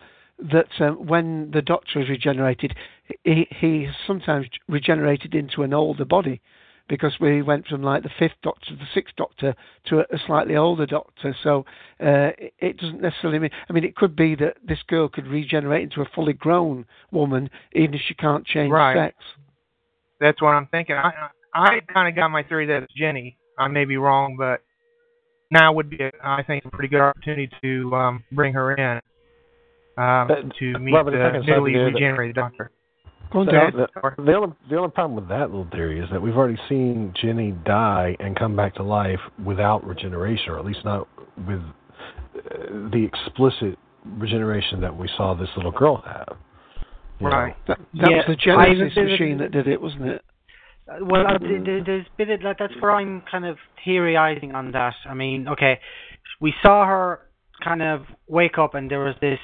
that um, when the Doctor is regenerated, he, he sometimes regenerated into an older body because we went from like the fifth Doctor to the sixth Doctor to a, a slightly older Doctor. So uh, it, it doesn't necessarily mean. I mean, it could be that this girl could regenerate into a fully grown woman even if she can't change Right. sex. That's what I'm thinking. I I kind of got my theory that it's Jenny. I may be wrong, but now would be, a, I think, a pretty good opportunity to um, bring her in um, to meet Robert, the newly regenerated Doctor. Go So Dave. the, the only the only problem with that little theory is that we've already seen Jenny die and come back to life without regeneration, or at least not with uh, the explicit regeneration that we saw this little girl have. You know? Right. That, that Yeah, was the I Genesis would say that- machine that did it, wasn't it? Uh, Well, uh, th- th- there's been a, that- that's where I'm kind of theorizing on that. I mean, okay, we saw her kind of wake up and there was this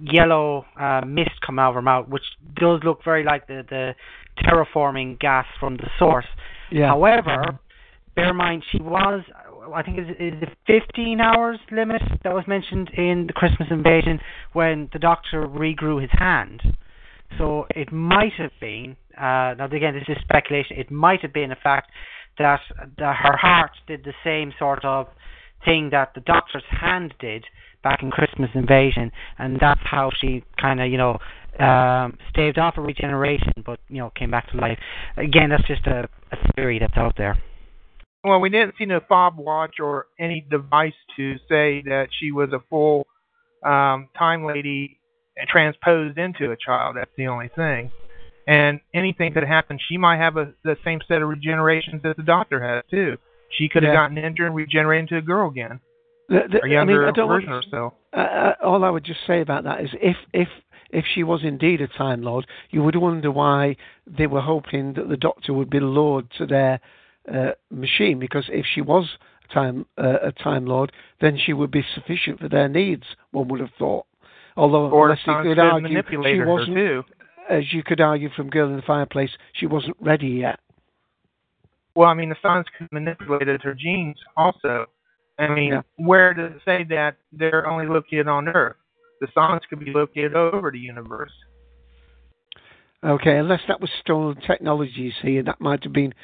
yellow uh, mist come out of her mouth, which does look very like the the terraforming gas from the source. Yeah. However, bear in mind she was, I think, is is the 15 hours limit that was mentioned in the Christmas Invasion when the Doctor regrew his hand. So it might have been, uh, now again, this is speculation, it might have been a fact that, that her heart did the same sort of thing that the Doctor's hand did back in Christmas Invasion, and that's how she kind of, you know, um, staved off a regeneration, but, you know, came back to life. Again, that's just a, a theory that's out there. Well, we didn't see no fob watch or any device to say that she was a full um, time lady transposed into a child. That's the only thing. And anything could happen. She might have a, the same set of regenerations that the doctor has too. She could have Yeah. gotten injured and regenerated into a girl again, The- the- a younger I mean, I don't version want, of herself. uh, uh, all I would just say about that is if if if she was indeed a Time Lord, you would wonder why they were hoping that the Doctor would be lured to their uh, machine, because if she was a Time uh, a Time Lord, then she would be sufficient for their needs. One would have thought. Although, Or unless you could argue, she wasn't, too. as you could argue from Girl in the Fireplace, she wasn't ready yet. Well, I mean, the science could manipulated her genes also. I mean, Yeah. where does it say that they're only located on Earth? The sons could be located over the universe. Okay, unless that was stolen see, and that might have been.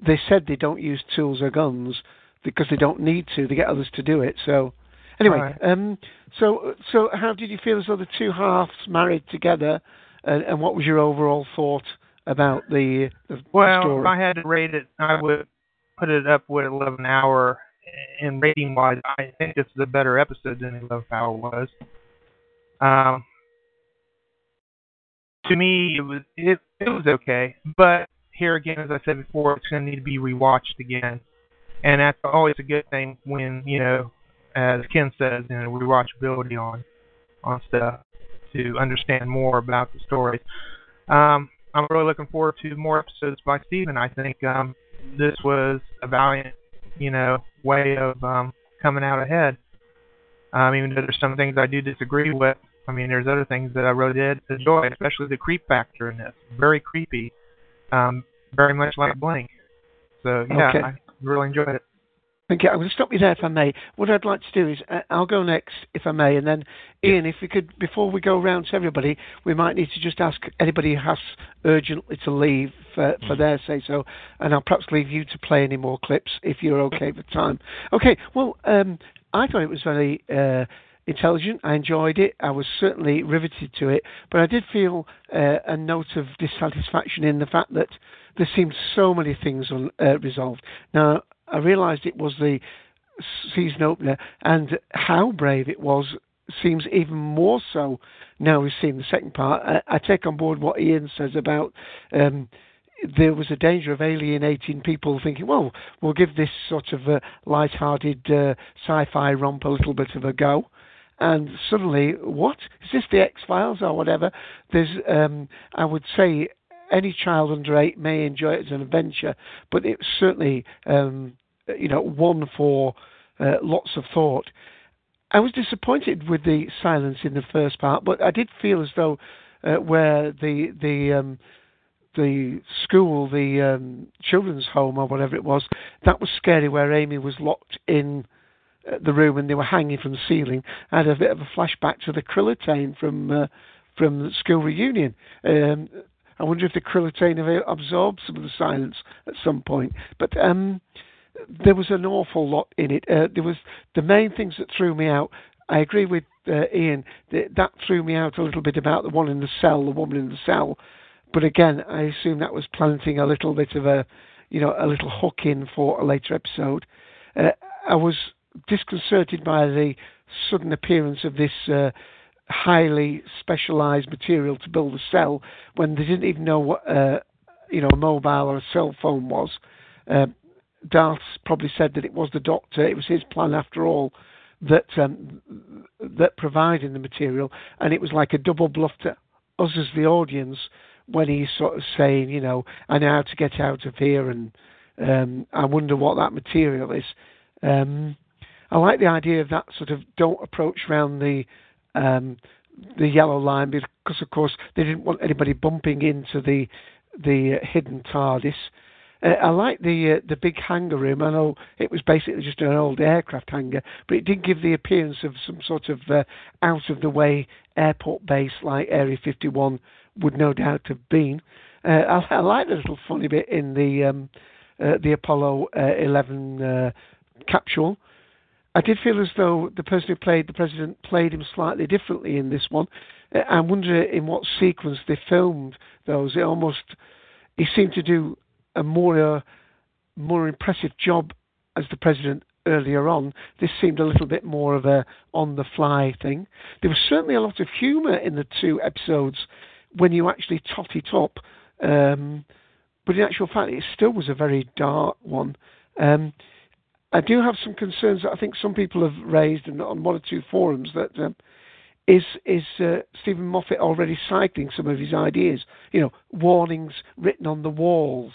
They said they don't use tools or guns because they don't need to. They get others to do it. So, anyway, Right. um, so so how did you feel as though the two halves married together, and, and what was your overall thought about the, the Well, story? if I had to rate it, I would put it up with 11 Hour. In rating wise, I think this is a better episode than 11 Hour was. Um, to me, it was it it was okay, but here again, as I said before, it's going to need to be rewatched again, and that's always a good thing when you know, as Ken says, you know, rewatchability on on stuff to understand more about the story. Um, I'm really looking forward to more episodes by Steven. I think um, this was a valiant, you know, way of um, coming out ahead. Um, even though there's some things I do disagree with, I mean, there's other things that I really did enjoy, especially the creep factor in this. Very creepy, um, very much like Blink. So yeah, Okay. I really enjoyed it. Okay, I'm going to stop you there if I may. What I'd like to do is uh, I'll go next if I may, and then Ian, if we could, before we go round to everybody, we might need to just ask anybody who has urgently to leave for, for their say so, and I'll perhaps leave you to play any more clips if you're okay with time. Okay, well, um, I thought it was very uh, intelligent. I enjoyed it. I was certainly riveted to it, but I did feel uh, a note of dissatisfaction in the fact that there seemed so many things unresolved. Now, I realised it was the season opener, and how brave it was seems even more so now we've seen the second part. I, I take on board what Ian says about um, there was a danger of alienating people thinking, well, we'll give this sort of a light-hearted uh, sci-fi romp a little bit of a go. And suddenly, what is this? The X Files or whatever? There's, um, I would say, any child under eight may enjoy it as an adventure, but it's certainly, um, you know, one for uh, lots of thought. I was disappointed with the silence in the first part, but I did feel as though uh, where the the um, the school, the um, children's home or whatever it was, that was scary. Where Amy was locked in uh, the room and they were hanging from the ceiling. I had a bit of a flashback to the Krillitane from uh, from the school reunion. Um, I wonder if the Krillitane have absorbed some of the silence at some point. But um, there was an awful lot in it. Uh, there was the main things that threw me out. I agree with uh, Ian that that threw me out a little bit about the one in the cell, the woman in the cell. But again, I assume that was planting a little bit of a, you know, a little hook in for a later episode. Uh, I was disconcerted by the sudden appearance of this uh, highly specialized material to build a cell when they didn't even know what, uh, you know, a mobile or a cell phone was. Uh, Darth probably said that it was the doctor. It was his plan after all that um, that provided the material, and it was like a double bluff to us as the audience when he's sort of saying, you know, I know how to get out of here, and um, I wonder what that material is. Um, I like the idea of that sort of don't approach round the um, the yellow line because, of course, they didn't want anybody bumping into the the hidden TARDIS. Uh, I like the uh, the big hangar room. I know it was basically just an old aircraft hangar, but it did give the appearance of some sort of uh, out of the way airport base like Area 51 would no doubt have been. Uh, I, I, like the little funny bit in the um, uh, the Apollo 11 capsule. I did feel as though the person who played the president played him slightly differently in this one. I wonder in what sequence they filmed those. It almost he seemed to do a more uh, more impressive job as the president earlier on. This seemed a little bit more of a on the fly thing. There was certainly a lot of humour in the two episodes when you actually tot it up. Um, but in actual fact, it still was a very dark one. Um, I do have some concerns that I think some people have raised on one or two forums that um, is is uh, Steven Moffat already cycling some of his ideas? You know, warnings written on the walls.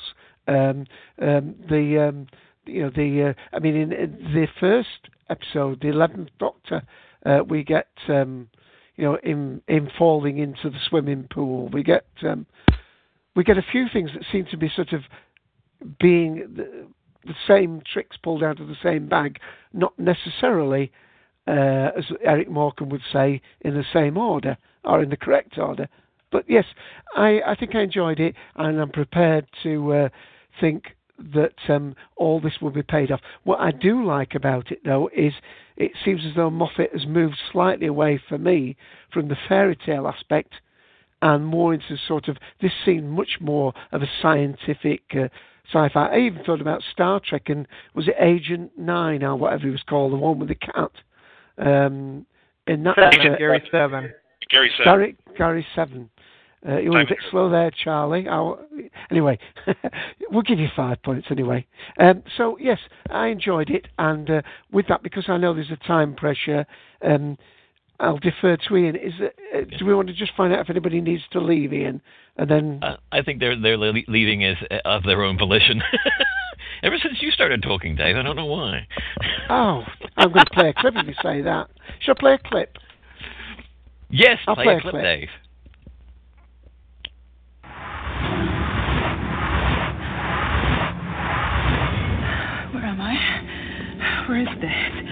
Um, um, the um, you know the uh, I mean in, in, the first episode, the eleventh Doctor, uh, we get um, you know him him falling into the swimming pool. We get um, we get a few things that seem to be sort of being the, the same tricks pulled out of the same bag, not necessarily uh, as Eric Morecambe would say, in the same order or in the correct order. But yes, I, I think I enjoyed it, and I'm prepared to uh, think that um, all this will be paid off. What I do like about it, though, is it seems as though Moffat has moved slightly away for me from the fairy tale aspect and more into sort of this seemed much more of a scientific uh, sci-fi. I even thought about Star Trek and was it Agent Nine or whatever he was called, the one with the cat. Um, in that seven, uh, Gary seven. Gary seven. Gary, Gary seven. Uh, you were a bit slow there, Charlie. I'll, anyway, we'll give you five points anyway. Um, so yes, I enjoyed it, and uh, with that, because I know there's a time pressure, um, I'll defer to Ian. Is it, uh, do we want to just find out if anybody needs to leave, Ian, and then? Uh, I think they're they're leaving as uh, of their own volition. Ever since you started talking, Dave, I don't know why. oh, I'm going to play a clip if you say that. Shall I play a clip? Yes, I'll play, play a clip, clip, Dave. Where am I? Where is this?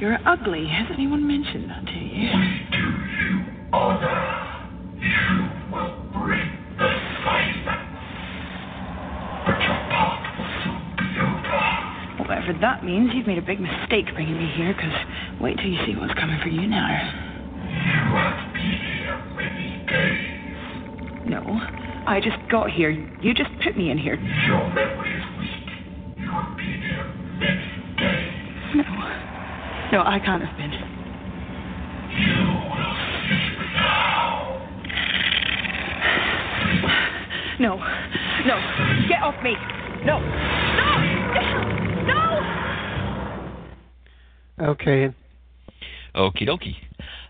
You're ugly. Has anyone mentioned that to you? We do you honor. You will bring the silence. But your part will soon be over. Whatever that means, you've made a big mistake bringing me here, because wait till you see what's coming for you now. You have been here many days. No, I just got here. You just put me in here. Your memory is weak. You have been here many days. No. No, I can't have been. You will sleep now. No. No. Get off me. No. No. No. Okay. Okie dokie.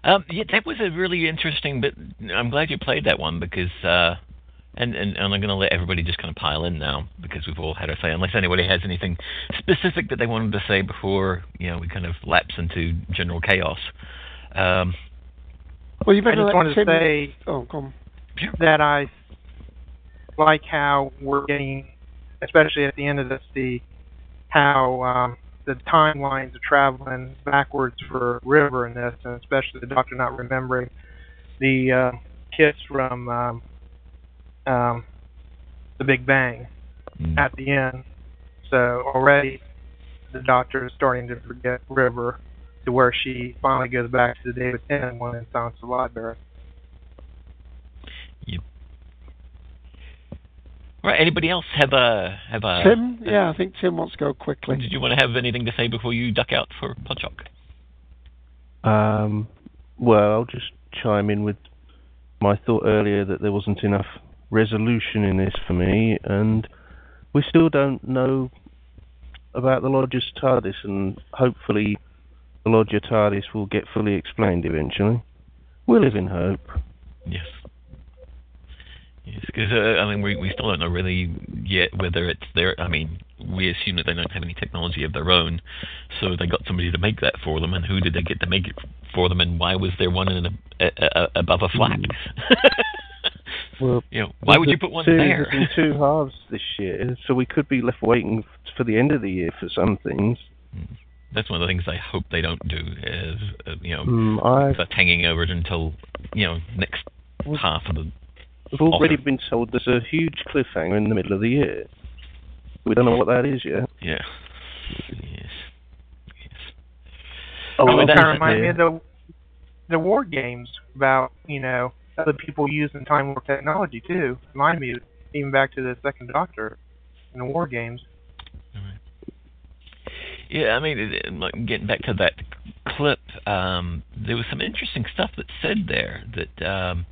Um, yeah, that was a really interesting bit. I'm glad you played that one because uh, and, and, and I'm going to let everybody just kind of pile in now because we've all had our say. Unless anybody has anything specific that they wanted to say before, you know, we kind of lapse into general chaos. Um, well, you better I just wanted Tim... to say oh, come. that I like how we're getting, especially at the end of this, the how um, the timelines are traveling backwards for River in this, and especially the Doctor not remembering the uh, kiss from um, um, the Big Bang mm. at the end. So already the Doctor is starting to forget River to where she finally goes back to the David Tennant one in Silence of the Library. Yep. All right. Anybody else have a have a Tim? Yeah, I think Tim wants to go quickly. Did you want to have anything to say before you duck out for Podshock? Um. Well, I'll just chime in with my thought earlier that there wasn't enough resolution in this for me, and we still don't know about the Lodger's TARDIS, and hopefully the Lodger TARDIS will get fully explained eventually. We live in hope. Yes. Yes, because uh, I mean, we we still don't know really yet whether it's their. I mean, we assume that they don't have any technology of their own, so they got somebody to make that for them. And who did they get to make it for them? And why was there one in a, a, a, above a flat? Well, you know, why would you put one two, there? there's been two halves this year, so we could be left waiting for the end of the year for some things. That's one of the things I hope they don't do. Is uh, you know, Hmm, I- start hanging over it until you know next half of the. We've already autumn. been told there's a huge cliffhanger in the middle of the year. We don't know what that is yet. Yeah. Oh, Oh, well, it that's kind of reminded me of the the war games about you know other people using time warp technology too. Remind me even back to the Second Doctor in the war games. Yeah, I mean, getting back to that clip, um, there was some interesting stuff that said there that um,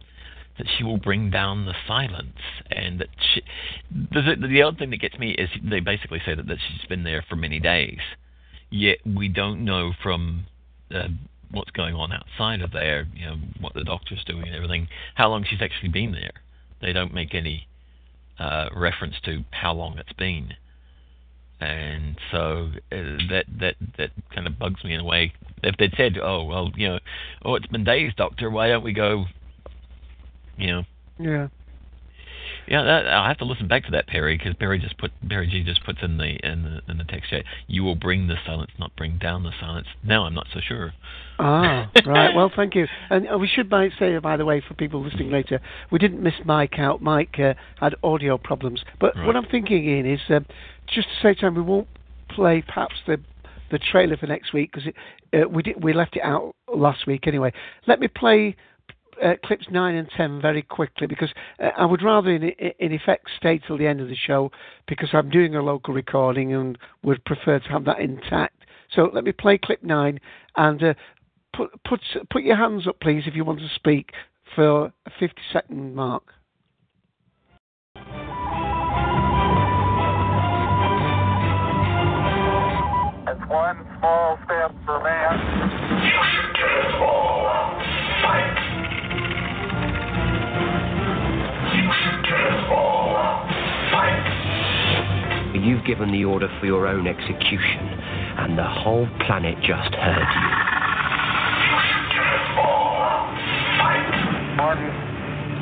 that she will bring down the silence, and that she. The, the, the odd thing that gets me is they basically say that, that she's been there for many days, yet we don't know from uh, what's going on outside of there, you know, what the doctor's doing and everything, how long she's actually been there. They don't make any uh, reference to how long it's been and so uh, that that that kind of bugs me in a way. If they'd said, "Oh well, you know, oh it's been days, Doctor, why don't we go?" You know, Yeah. Yeah, that, I'll have to listen back to that Perry because Perry just put Perry G just puts in the in the in the text chat. You will bring the silence, not bring down the silence. Now I'm not so sure. Ah, right. Well, thank you. And uh, we should by, say, by the way, for people listening later, we didn't miss Mike out. Mike uh, had audio problems. But what I'm thinking, in is um, just to say to him, we won't play perhaps the the trailer for next week because uh, we did we left it out last week anyway. Let me play. Uh, clips 9 and 10 very quickly because uh, I would rather in, in effect stay till the end of the show because I'm doing a local recording and would prefer to have that intact. So let me play clip 9 and uh, put put put your hands up, please, if you want to speak for a 50 second mark. It's one small step for man. You've given the order for your own execution, and the whole planet just heard you. One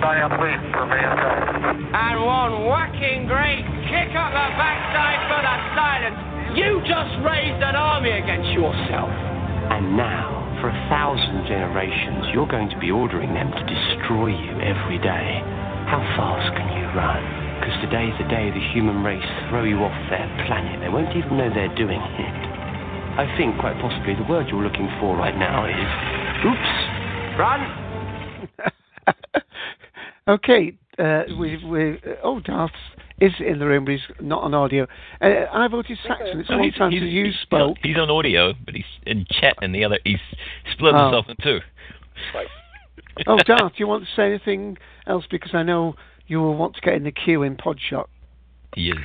giant leap for mankind. And one whacking great kick up the backside for the silence. You just raised an army against yourself. And now, for a thousand generations, you're going to be ordering them to destroy you every day. How fast can you run? Because today's the day the human race throw you off their planet. They won't even know they're doing it. I think, quite possibly, the word you're looking for right now is oops, run. Okay, uh, we we uh, oh Darth is in the room, but he's not on audio. Uh, I voted Saxon. It's a No, long he's- time since you he's- spoke. He's on audio, but he's in chat, and the other he's split Oh. himself in two. Right. oh, Darth, do you want to say anything else? Because I know you will want to get in the queue in Podshock. He is.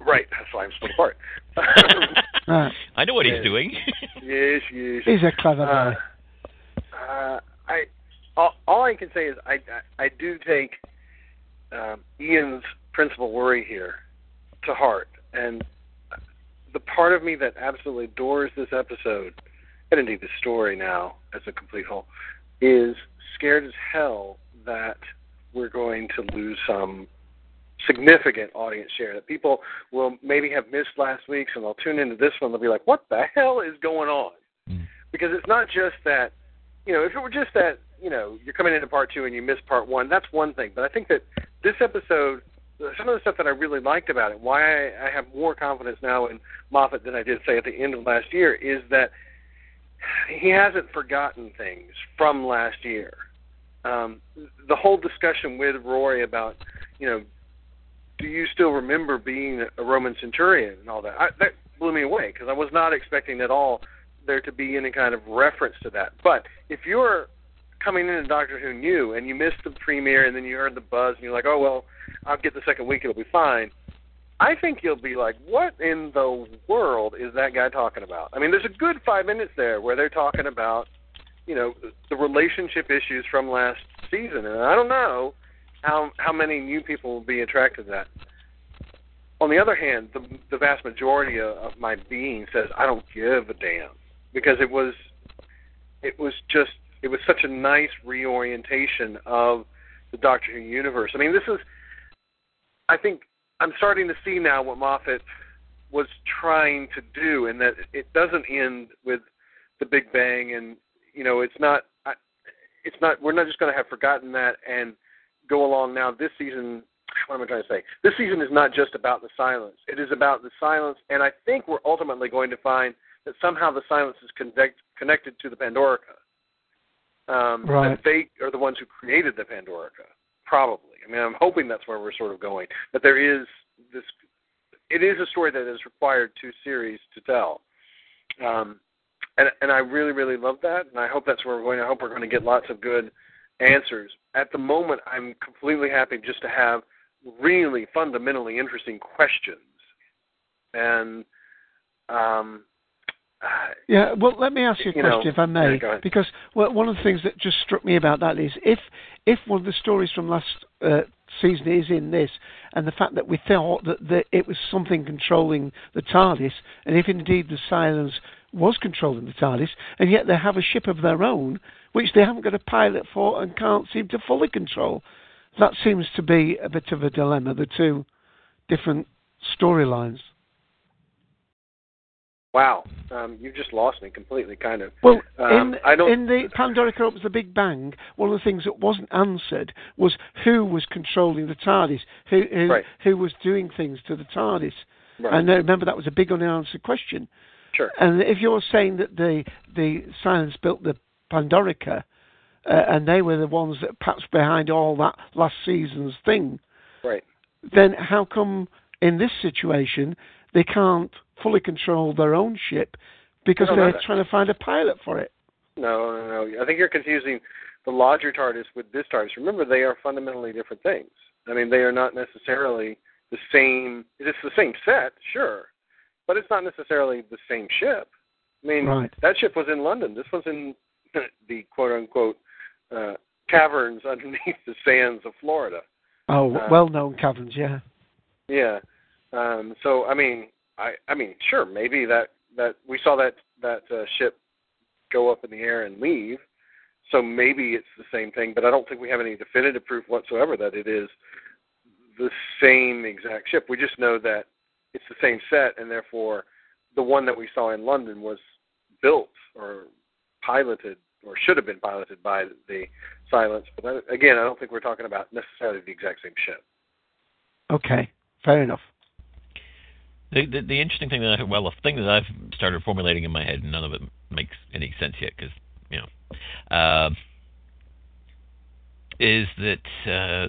Right, that's why I'm split apart. Right. I know what he's doing. yes, yes. He's a clever Uh, guy. Uh, I all, all I can say is I I, I do take um, Ian's principal worry here to heart, and the part of me that absolutely adores this episode, and indeed the story now as a complete whole, is scared as hell that we're going to lose some significant audience share. That people will maybe have missed last week's and they'll tune into this one. They'll be like, "What the hell is going on?" Mm. Because it's not just that, you know, if it were just that, you know, you're coming into part two and you missed part one, that's one thing. But I think that this episode, some of the stuff that I really liked about it, why I, I have more confidence now in Moffat than I did say at the end of last year, is that he hasn't forgotten things from last year. Um, the whole discussion with Roy about, you know, do you still remember being a Roman centurion and all that? I, that blew me away because I was not expecting at all there to be any kind of reference to that. But if you're coming into Doctor Who new and you missed the premiere and then you heard the buzz and you're like, oh well, I'll get the second week, it'll be fine. I think you'll be like, what in the world is that guy talking about? I mean, there's a good five minutes there where they're talking about, you know, the relationship issues from last season, and I don't know how how many new people will be attracted to that. On the other hand, the the vast majority of, of my being says I don't give a damn because it was it was just it was such a nice reorientation of the Doctor Who universe. I mean, this is I think I'm starting to see now what Moffat was trying to do, and that it doesn't end with the Big Bang, and you know, it's not, it's not. We're not just going to have forgotten that and go along now. This season, what am I trying to say? This season is not just about the silence. It is about the silence, and I think we're ultimately going to find that somehow the silence is connect, connected to the Pandorica. Um, Right. That they are the ones who created the Pandorica, probably. I mean, I'm hoping that's where we're sort of going. That there is this. It is a story that has required two series to tell, um, and and I really really love that, and I hope that's where we're going. I hope we're going to get lots of good answers. At the moment, I'm completely happy just to have really fundamentally interesting questions, and um, Yeah, well, let me ask you a You question, know, if I may, yeah, because well, one of the things that just struck me about that is if if one of the stories from last uh, season is in this, and the fact that we thought that the, it was something controlling the TARDIS, and if indeed the silence was controlling the TARDIS, and yet they have a ship of their own, which they haven't got a pilot for and can't seem to fully control, that seems to be a bit of a dilemma. The two different storylines. wow, um, you've just lost me completely, kind of. Well, um, in, I don't. in the Pandorica Opens the Big Bang, one of the things that wasn't answered was who was controlling the TARDIS, who who, Right. who was doing things to the TARDIS. Right. And uh, remember that was a big unanswered question. Sure. And if you're saying that the the Silence built the Pandorica, uh, and they were the ones that perhaps behind all that last season's thing, Right. then how come in this situation they can't fully control their own ship because I they're trying to find a pilot for it? No, no, no. I think you're confusing the larger TARDIS with this TARDIS. Remember, they are fundamentally different things. I mean, they are not necessarily the same. It's the same set, sure, but it's not necessarily the same ship. I mean, Right. that ship was in London. This was in the quote unquote uh, caverns underneath the sands of Florida. Oh, Uh, well-known caverns, yeah. Yeah. Um, so I mean, I I mean, sure, maybe that that we saw that that uh, ship go up in the air and leave. So maybe it's the same thing, but I don't think we have any definitive proof whatsoever that it is the same exact ship. We just know that it's the same set, and therefore the one that we saw in London was built or piloted or should have been piloted by the Silence. But that, again, I don't think we're talking about necessarily the exact same ship. Okay, fair enough. The, the the interesting thing that I, well, the thing that I've started formulating in my head, and none of it makes any sense yet, because you know, uh, is that uh,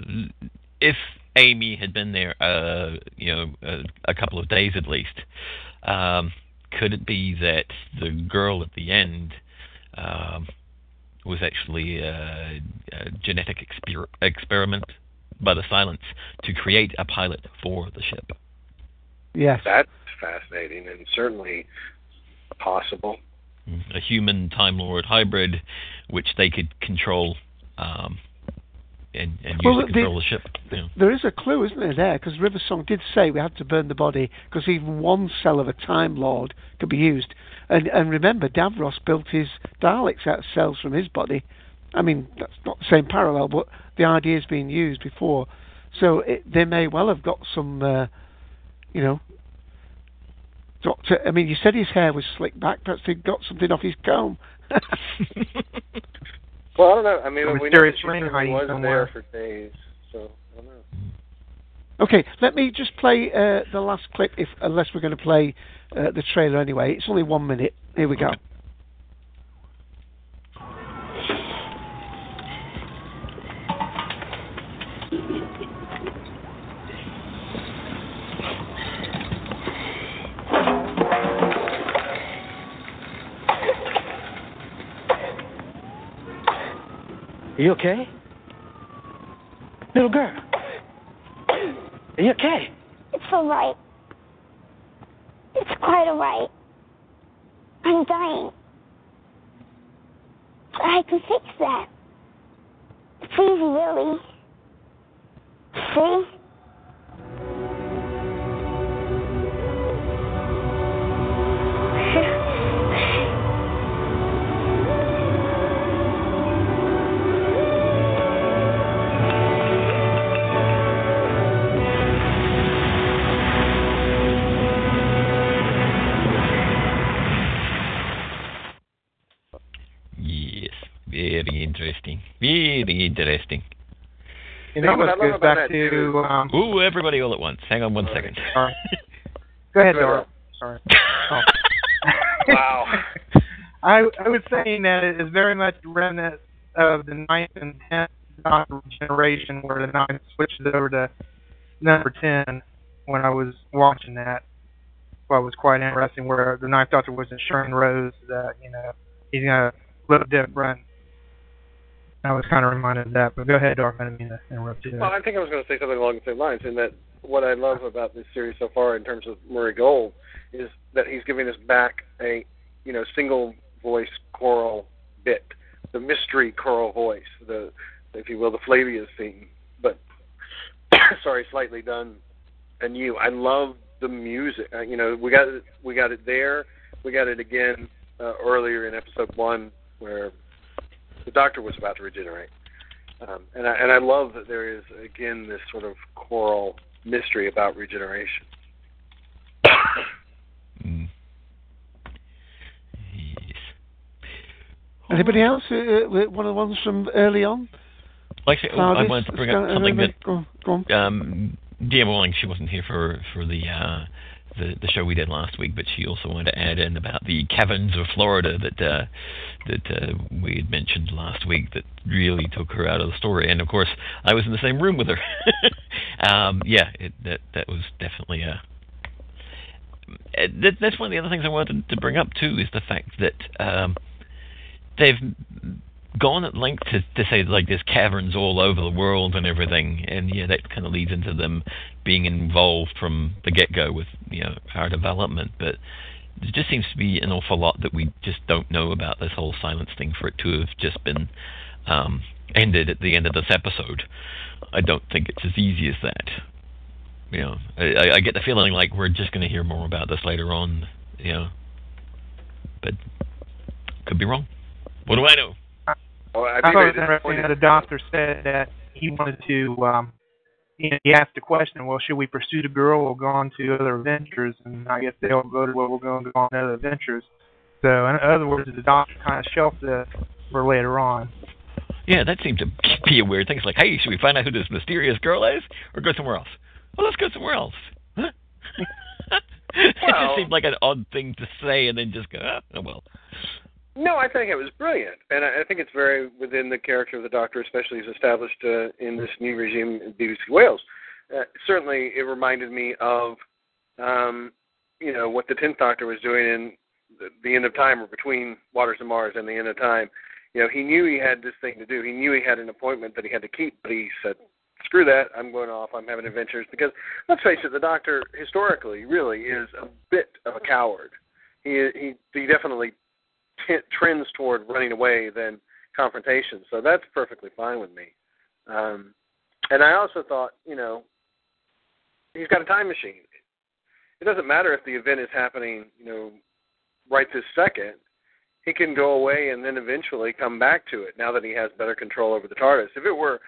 if Amy had been there, uh, you know, a, a couple of days at least, um, could it be that the girl at the end um, was actually a, a genetic exper- experiment by the Silence to create a pilot for the ship? Yes. That's fascinating and certainly possible. a human Time Lord hybrid, which they could control um, and, and use Well, the- control the, ship. you know. There is a clue, isn't there, there? Because River Song did say we had to burn the body because even one cell of a Time Lord could be used. And, and remember, Davros built his Daleks out of cells from his body. I mean, that's not the same parallel, but the idea has been used before. So it, they may well have got some, uh, you know, Doctor. I mean, you said his hair was slicked back. Perhaps they got something off his comb. Well, I don't know. I mean, A we know mysterious that she hiding was somewhere. there for days, so I don't know. Okay, let me just play uh, the last clip, if unless we're going to play uh, the trailer anyway. It's only one minute. Here we go. Are you okay? Little girl. Are you okay? It's all right. It's quite alright. I'm dying. I can fix that. Easy, really. See? Very interesting. You know, what I love goes about back that, to too- um, Ooh, everybody all at once. Hang on one second. Sorry. Go ahead, Dora. Sorry. Oh. Wow. I I was saying that it is very much remnant of the ninth and tenth generation, where the ninth switches over to number ten. When I was watching that, well, it was quite interesting. Where the ninth Doctor was assuring Rose that you know he's gonna live different. I was kind of reminded of that. But go ahead, Darth. I didn't mean to interrupt you. Well, I think I was going to say something along the same lines. In that, what I love about this series so far, in terms of Murray Gold, is that he's giving us back a, you know, single voice choral bit, the mystery choral voice, the, if you will, the Flavius theme, but sorry, slightly done anew. I love the music. Uh, you know, we got it, we got it there. We got it again uh, earlier in episode one, where the Doctor was about to regenerate. Um, and I and I love that there is again this sort of choral mystery about regeneration. Mm. Anybody else? Uh, uh, one of the ones from early on? Like I, said, oh, I wanted to bring up uh, something that Go on. Go on. um, DM Walling, she wasn't here for for the uh, the the show we did last week, but she also wanted to add in about the caverns of Florida that uh, that uh, we had mentioned last week that really took her out of the story. And of course, I was in the same room with her. um, yeah, it, that that was definitely a. uh, That, that's one of the other things I wanted to bring up too is the fact that um, they've gone at length to, to say like there's caverns all over the world and everything, and yeah, that kind of leads into them being involved from the get-go with you know our development. But there just seems to be an awful lot that we just don't know about this whole silence thing for it to have just been um, ended at the end of this episode. I don't think it's as easy as that. You know, I, I get the feeling like we're just going to hear more about this later on. You know, but could be wrong. What do I know? Well, I'd I thought it was interesting that the doctor said that he wanted to. Um, you know, he asked the question, well, should we pursue the girl or go on to other adventures? And I guess they all voted, well, we're going to go on to other adventures. So, in other words, the doctor kind of shelved it for later on. Yeah, that seemed to be a weird thing. It's like, hey, should we find out who this mysterious girl is, or go somewhere else? Well, let's go somewhere else. Huh? it just seemed like an odd thing to say, and then just go, oh well. No, I think it was brilliant, and I I think it's very within the character of the Doctor, especially as established uh, in this new regime in BBC Wales. Uh, certainly, it reminded me of, um, you know, what the Tenth Doctor was doing in the, the End of Time, or between Waters and Mars and the End of Time. You know, he knew he had this thing to do. He knew he had an appointment that he had to keep, but he said, "Screw that! I'm going off. I'm having adventures." Because let's face it, the Doctor historically really is a bit of a coward. He he he definitely t- trends toward running away than confrontation. So that's perfectly fine with me. Um, and I also thought, you know, he's got a time machine. It doesn't matter if the event is happening, you know, right this second. He can go away and then eventually come back to it now that he has better control over the TARDIS. If it were,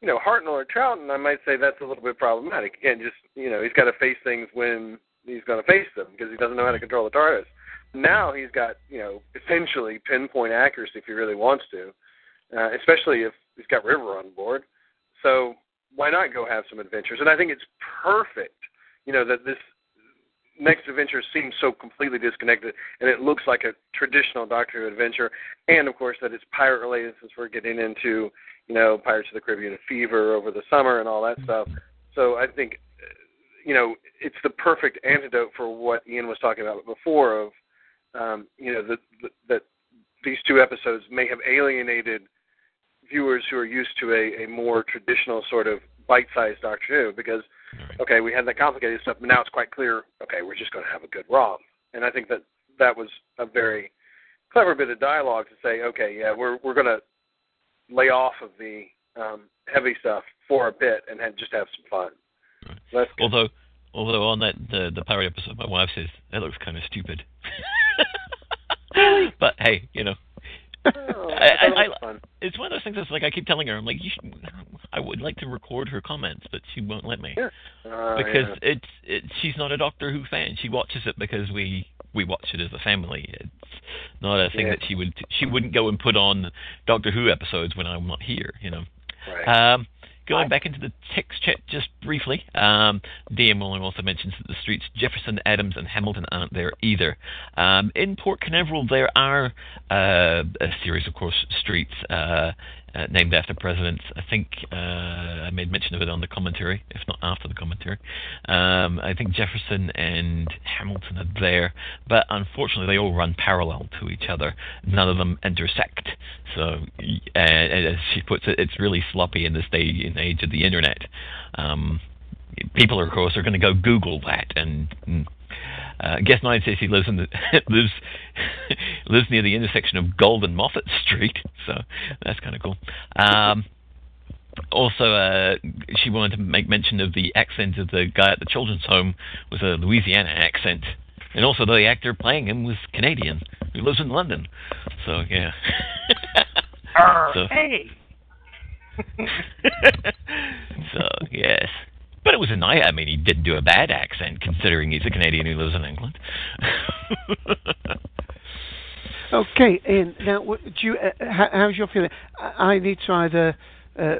you know, Hartnell or Troughton, I might say that's a little bit problematic. Again, just you know, he's got to face things when he's going to face them because he doesn't know how to control the TARDIS. Now he's got, you know, essentially pinpoint accuracy if he really wants to, uh, especially if he's got River on board. So why not go have some adventures? And I think it's perfect, you know, that this next adventure seems so completely disconnected, and it looks like a traditional Doctor Who adventure, and of course that it's pirate related since we're getting into, you know, Pirates of the Caribbean fever over the summer and all that stuff. So I think, uh, you know, it's the perfect antidote for what Ian was talking about before of, um, you know, that that these two episodes may have alienated viewers who are used to a, a more traditional sort of bite-sized Doctor Who because, okay, we had that complicated stuff, but now it's quite clear. Okay, we're just going to have a good romp. and I think that that was a very clever bit of dialogue to say, okay, yeah, we're we're going to lay off of the um, heavy stuff for a bit and then just have some fun. So. Although, although on that the the pirate episode, my wife says that looks kind of stupid. but hey, you know, Oh, I, I, I, it's one of those things that's like I keep telling her, I'm like, you should, I would like to record her comments, but she won't let me Yeah. Uh, because yeah. it's it, she's not a Doctor Who fan. She watches it because we we watch it as a family. It's not a thing Yeah. that she would she wouldn't go and put on Doctor Who episodes when I'm not here. You know. Right. Um, going back into the text chat just briefly, um, DM Walling also mentions that the streets Jefferson, Adams, and Hamilton aren't there either. Um, in Port Canaveral, there are uh, a series, of course, streets uh, uh, named after presidents. I think uh, I made mention of it on the commentary, if not after the commentary. Um, I think Jefferson and Hamilton are there, but unfortunately, they all run parallel to each other. None of them intersect. So, uh, as she puts it, it's really sloppy in this day and age of the internet. Um, people, of course, are going to go Google that and. Uh, Guest Nine says he lives in the lives lives near the intersection of Gold and Moffat Street, so that's kind of cool. Um, also, uh, she wanted to make mention of the accent of the guy at the children's home was a Louisiana accent, and also the actor playing him was Canadian who lives in London. So yeah. so, hey. so yes. But it was a nice. I mean, he didn't do a bad accent considering he's a Canadian who lives in England. Okay, Ian. Now, what- do you? Uh, how, how's your feeling? I I need to either, uh,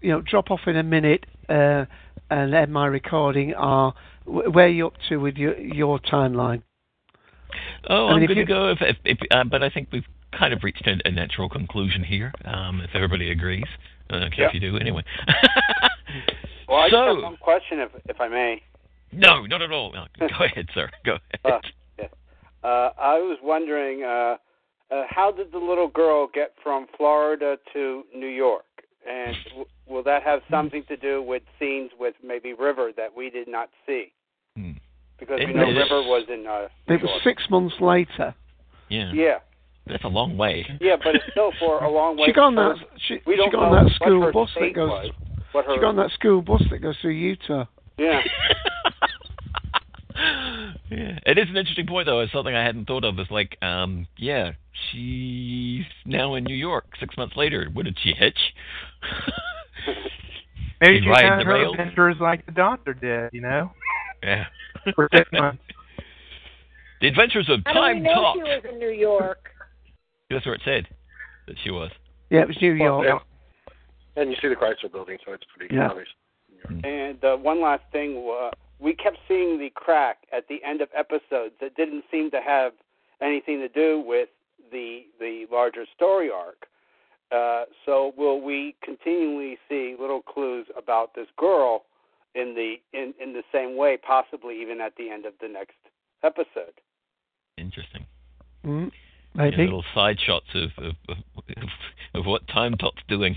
you know, drop off in a minute uh, and end my recording, or wh- where are you up to with your your timeline? Oh, I I'm mean, if to go. If, if, if, uh, but I think we've kind of reached a, a natural conclusion here. Um, if everybody agrees, I don't care if you do. Anyway. Well, I So- just have one question, if if I may. no, not at all. No, go ahead, sir. Go ahead. Uh, uh, I was wondering, uh, uh, how did the little girl get from Florida to New York? And w- will that have something to do with scenes with maybe River that we did not see? Hmm. Because we know was- River was in uh, New It was York. six months later. Yeah. Yeah, That's a long way. yeah, but it's still for a long way. She got on that. She, we she don't got on know that what school her bus that goes. was, what her, She got on that school bus that goes through Utah. Yeah. yeah. It is an interesting point, though. It's something I hadn't thought of. It's like, um, yeah, she's now in New York six months later. What did she hitch? Maybe she riding had the her rails. adventures like the doctor did, you know? Yeah. For six months. The Adventures of How do we Time know Talk. she was in New York? That's where it said that she was. Yeah, it was New Well, York. Yeah. And you see the Chrysler building, so it's pretty Yeah. obvious. And uh, one last thing, uh, we kept seeing the crack at the end of episodes that didn't seem to have anything to do with the the larger story arc. Uh, so will we continually see little clues about this girl in the in, in the same way, possibly even at the end of the next episode? Interesting. Mm, Yeah, maybe. little side shots of of, of, of what Time Talk's doing.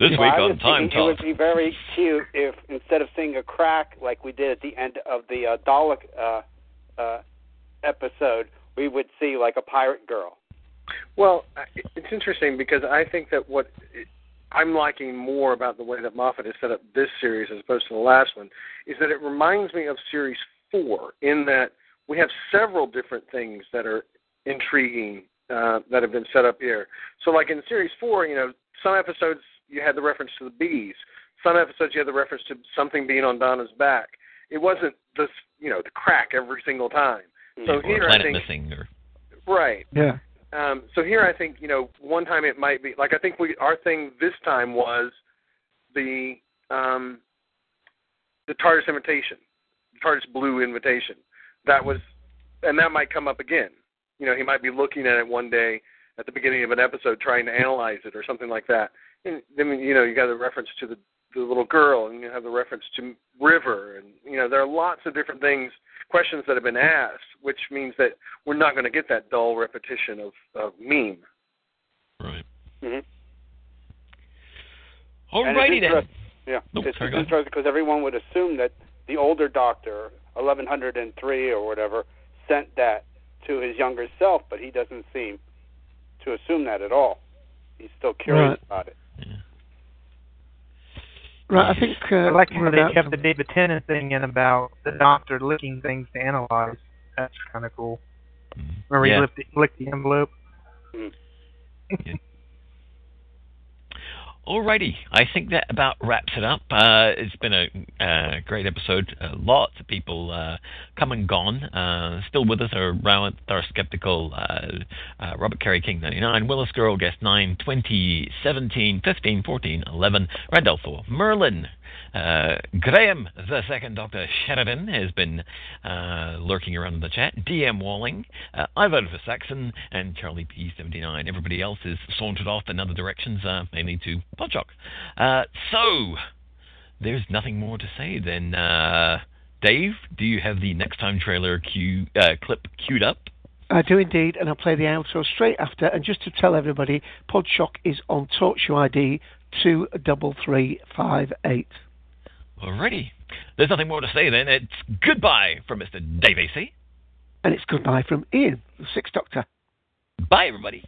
This Well, week on Time thinking it would be very cute if instead of seeing a crack like we did at the end of the uh, Dalek uh, uh, episode, we would see like a pirate girl. Well, it's interesting because I think that what I'm liking more about the way that Moffat has set up this series as opposed to the last one is that it reminds me of series four in that we have several different things that are intriguing uh, that have been set up here. So, like in series four, you know, some episodes you had the reference to the bees. Some episodes you had the reference to something being on Donna's back. It wasn't this, you know, the crack every single time. So or here I Planet think Missing or right. Yeah. Um, so here I think you know one time it might be like I think we our thing this time was the um, the TARDIS invitation, the TARDIS blue invitation. That was, and that might come up again. You know, he might be looking at it one day at the beginning of an episode, trying to analyze it or something like that. And then you know you got the reference to the the little girl, and you have the reference to River, and you know there are lots of different things, questions that have been asked, which means that we're not going to get that dull repetition of, of meme. Right. Mm-hmm. Alrighty then. Yeah, Nope, it's sorry, go interesting because everyone would assume that the older Doctor, 1103 or whatever, sent that to his younger self, but he doesn't seem to assume that at all. He's still curious Right. about it. Right, I think uh, I like we're how they about kept the David Tennant thing in about the doctor licking things to analyze. That's kind of cool. Remember Yeah. he licked the, licked the envelope? Alrighty, I think that about wraps it up. Uh, it's been a uh, great episode. Uh, lots of people uh, come and gone. Uh, still with us are Rowant, Thor Skeptical, Robert Carey King 99, Willis Girl Guest 9, 20, 17, 15, 14, 11, Randolpho, Merlin, uh, Graham, the second Doctor Sheridan, has been uh, lurking around in the chat. DM Walling, uh, I voted for Saxon, and Charlie P79. Everybody else is sauntered off in other directions, uh, mainly to Podshock. Uh, so, there's nothing more to say then. Uh, Dave, do you have the next time trailer cue, uh, clip queued up? I do indeed, and I'll play the outro straight after. And just to tell everybody, Podshock is on TalkShoe ID two double three five eight. Alrighty. There's nothing more to say then. It's goodbye from Mr. Dave AC. And it's goodbye from Ian, the Sixth Doctor. Bye, everybody.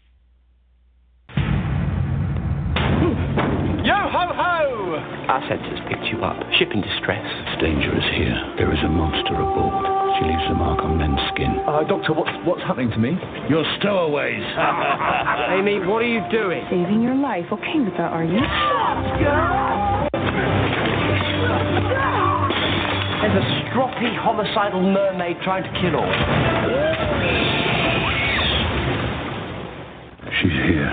Yo ho ho! Our sensors picked you up. Ship in distress. It's dangerous here. There is a monster aboard. She leaves a mark on men's skin. Uh, Doctor, what's, what's happening to me? Your stowaways. Amy, what are you doing? Saving your life. Okay with that, are you? There's a stroppy, homicidal mermaid trying to kill all. She's here.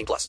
18 plus.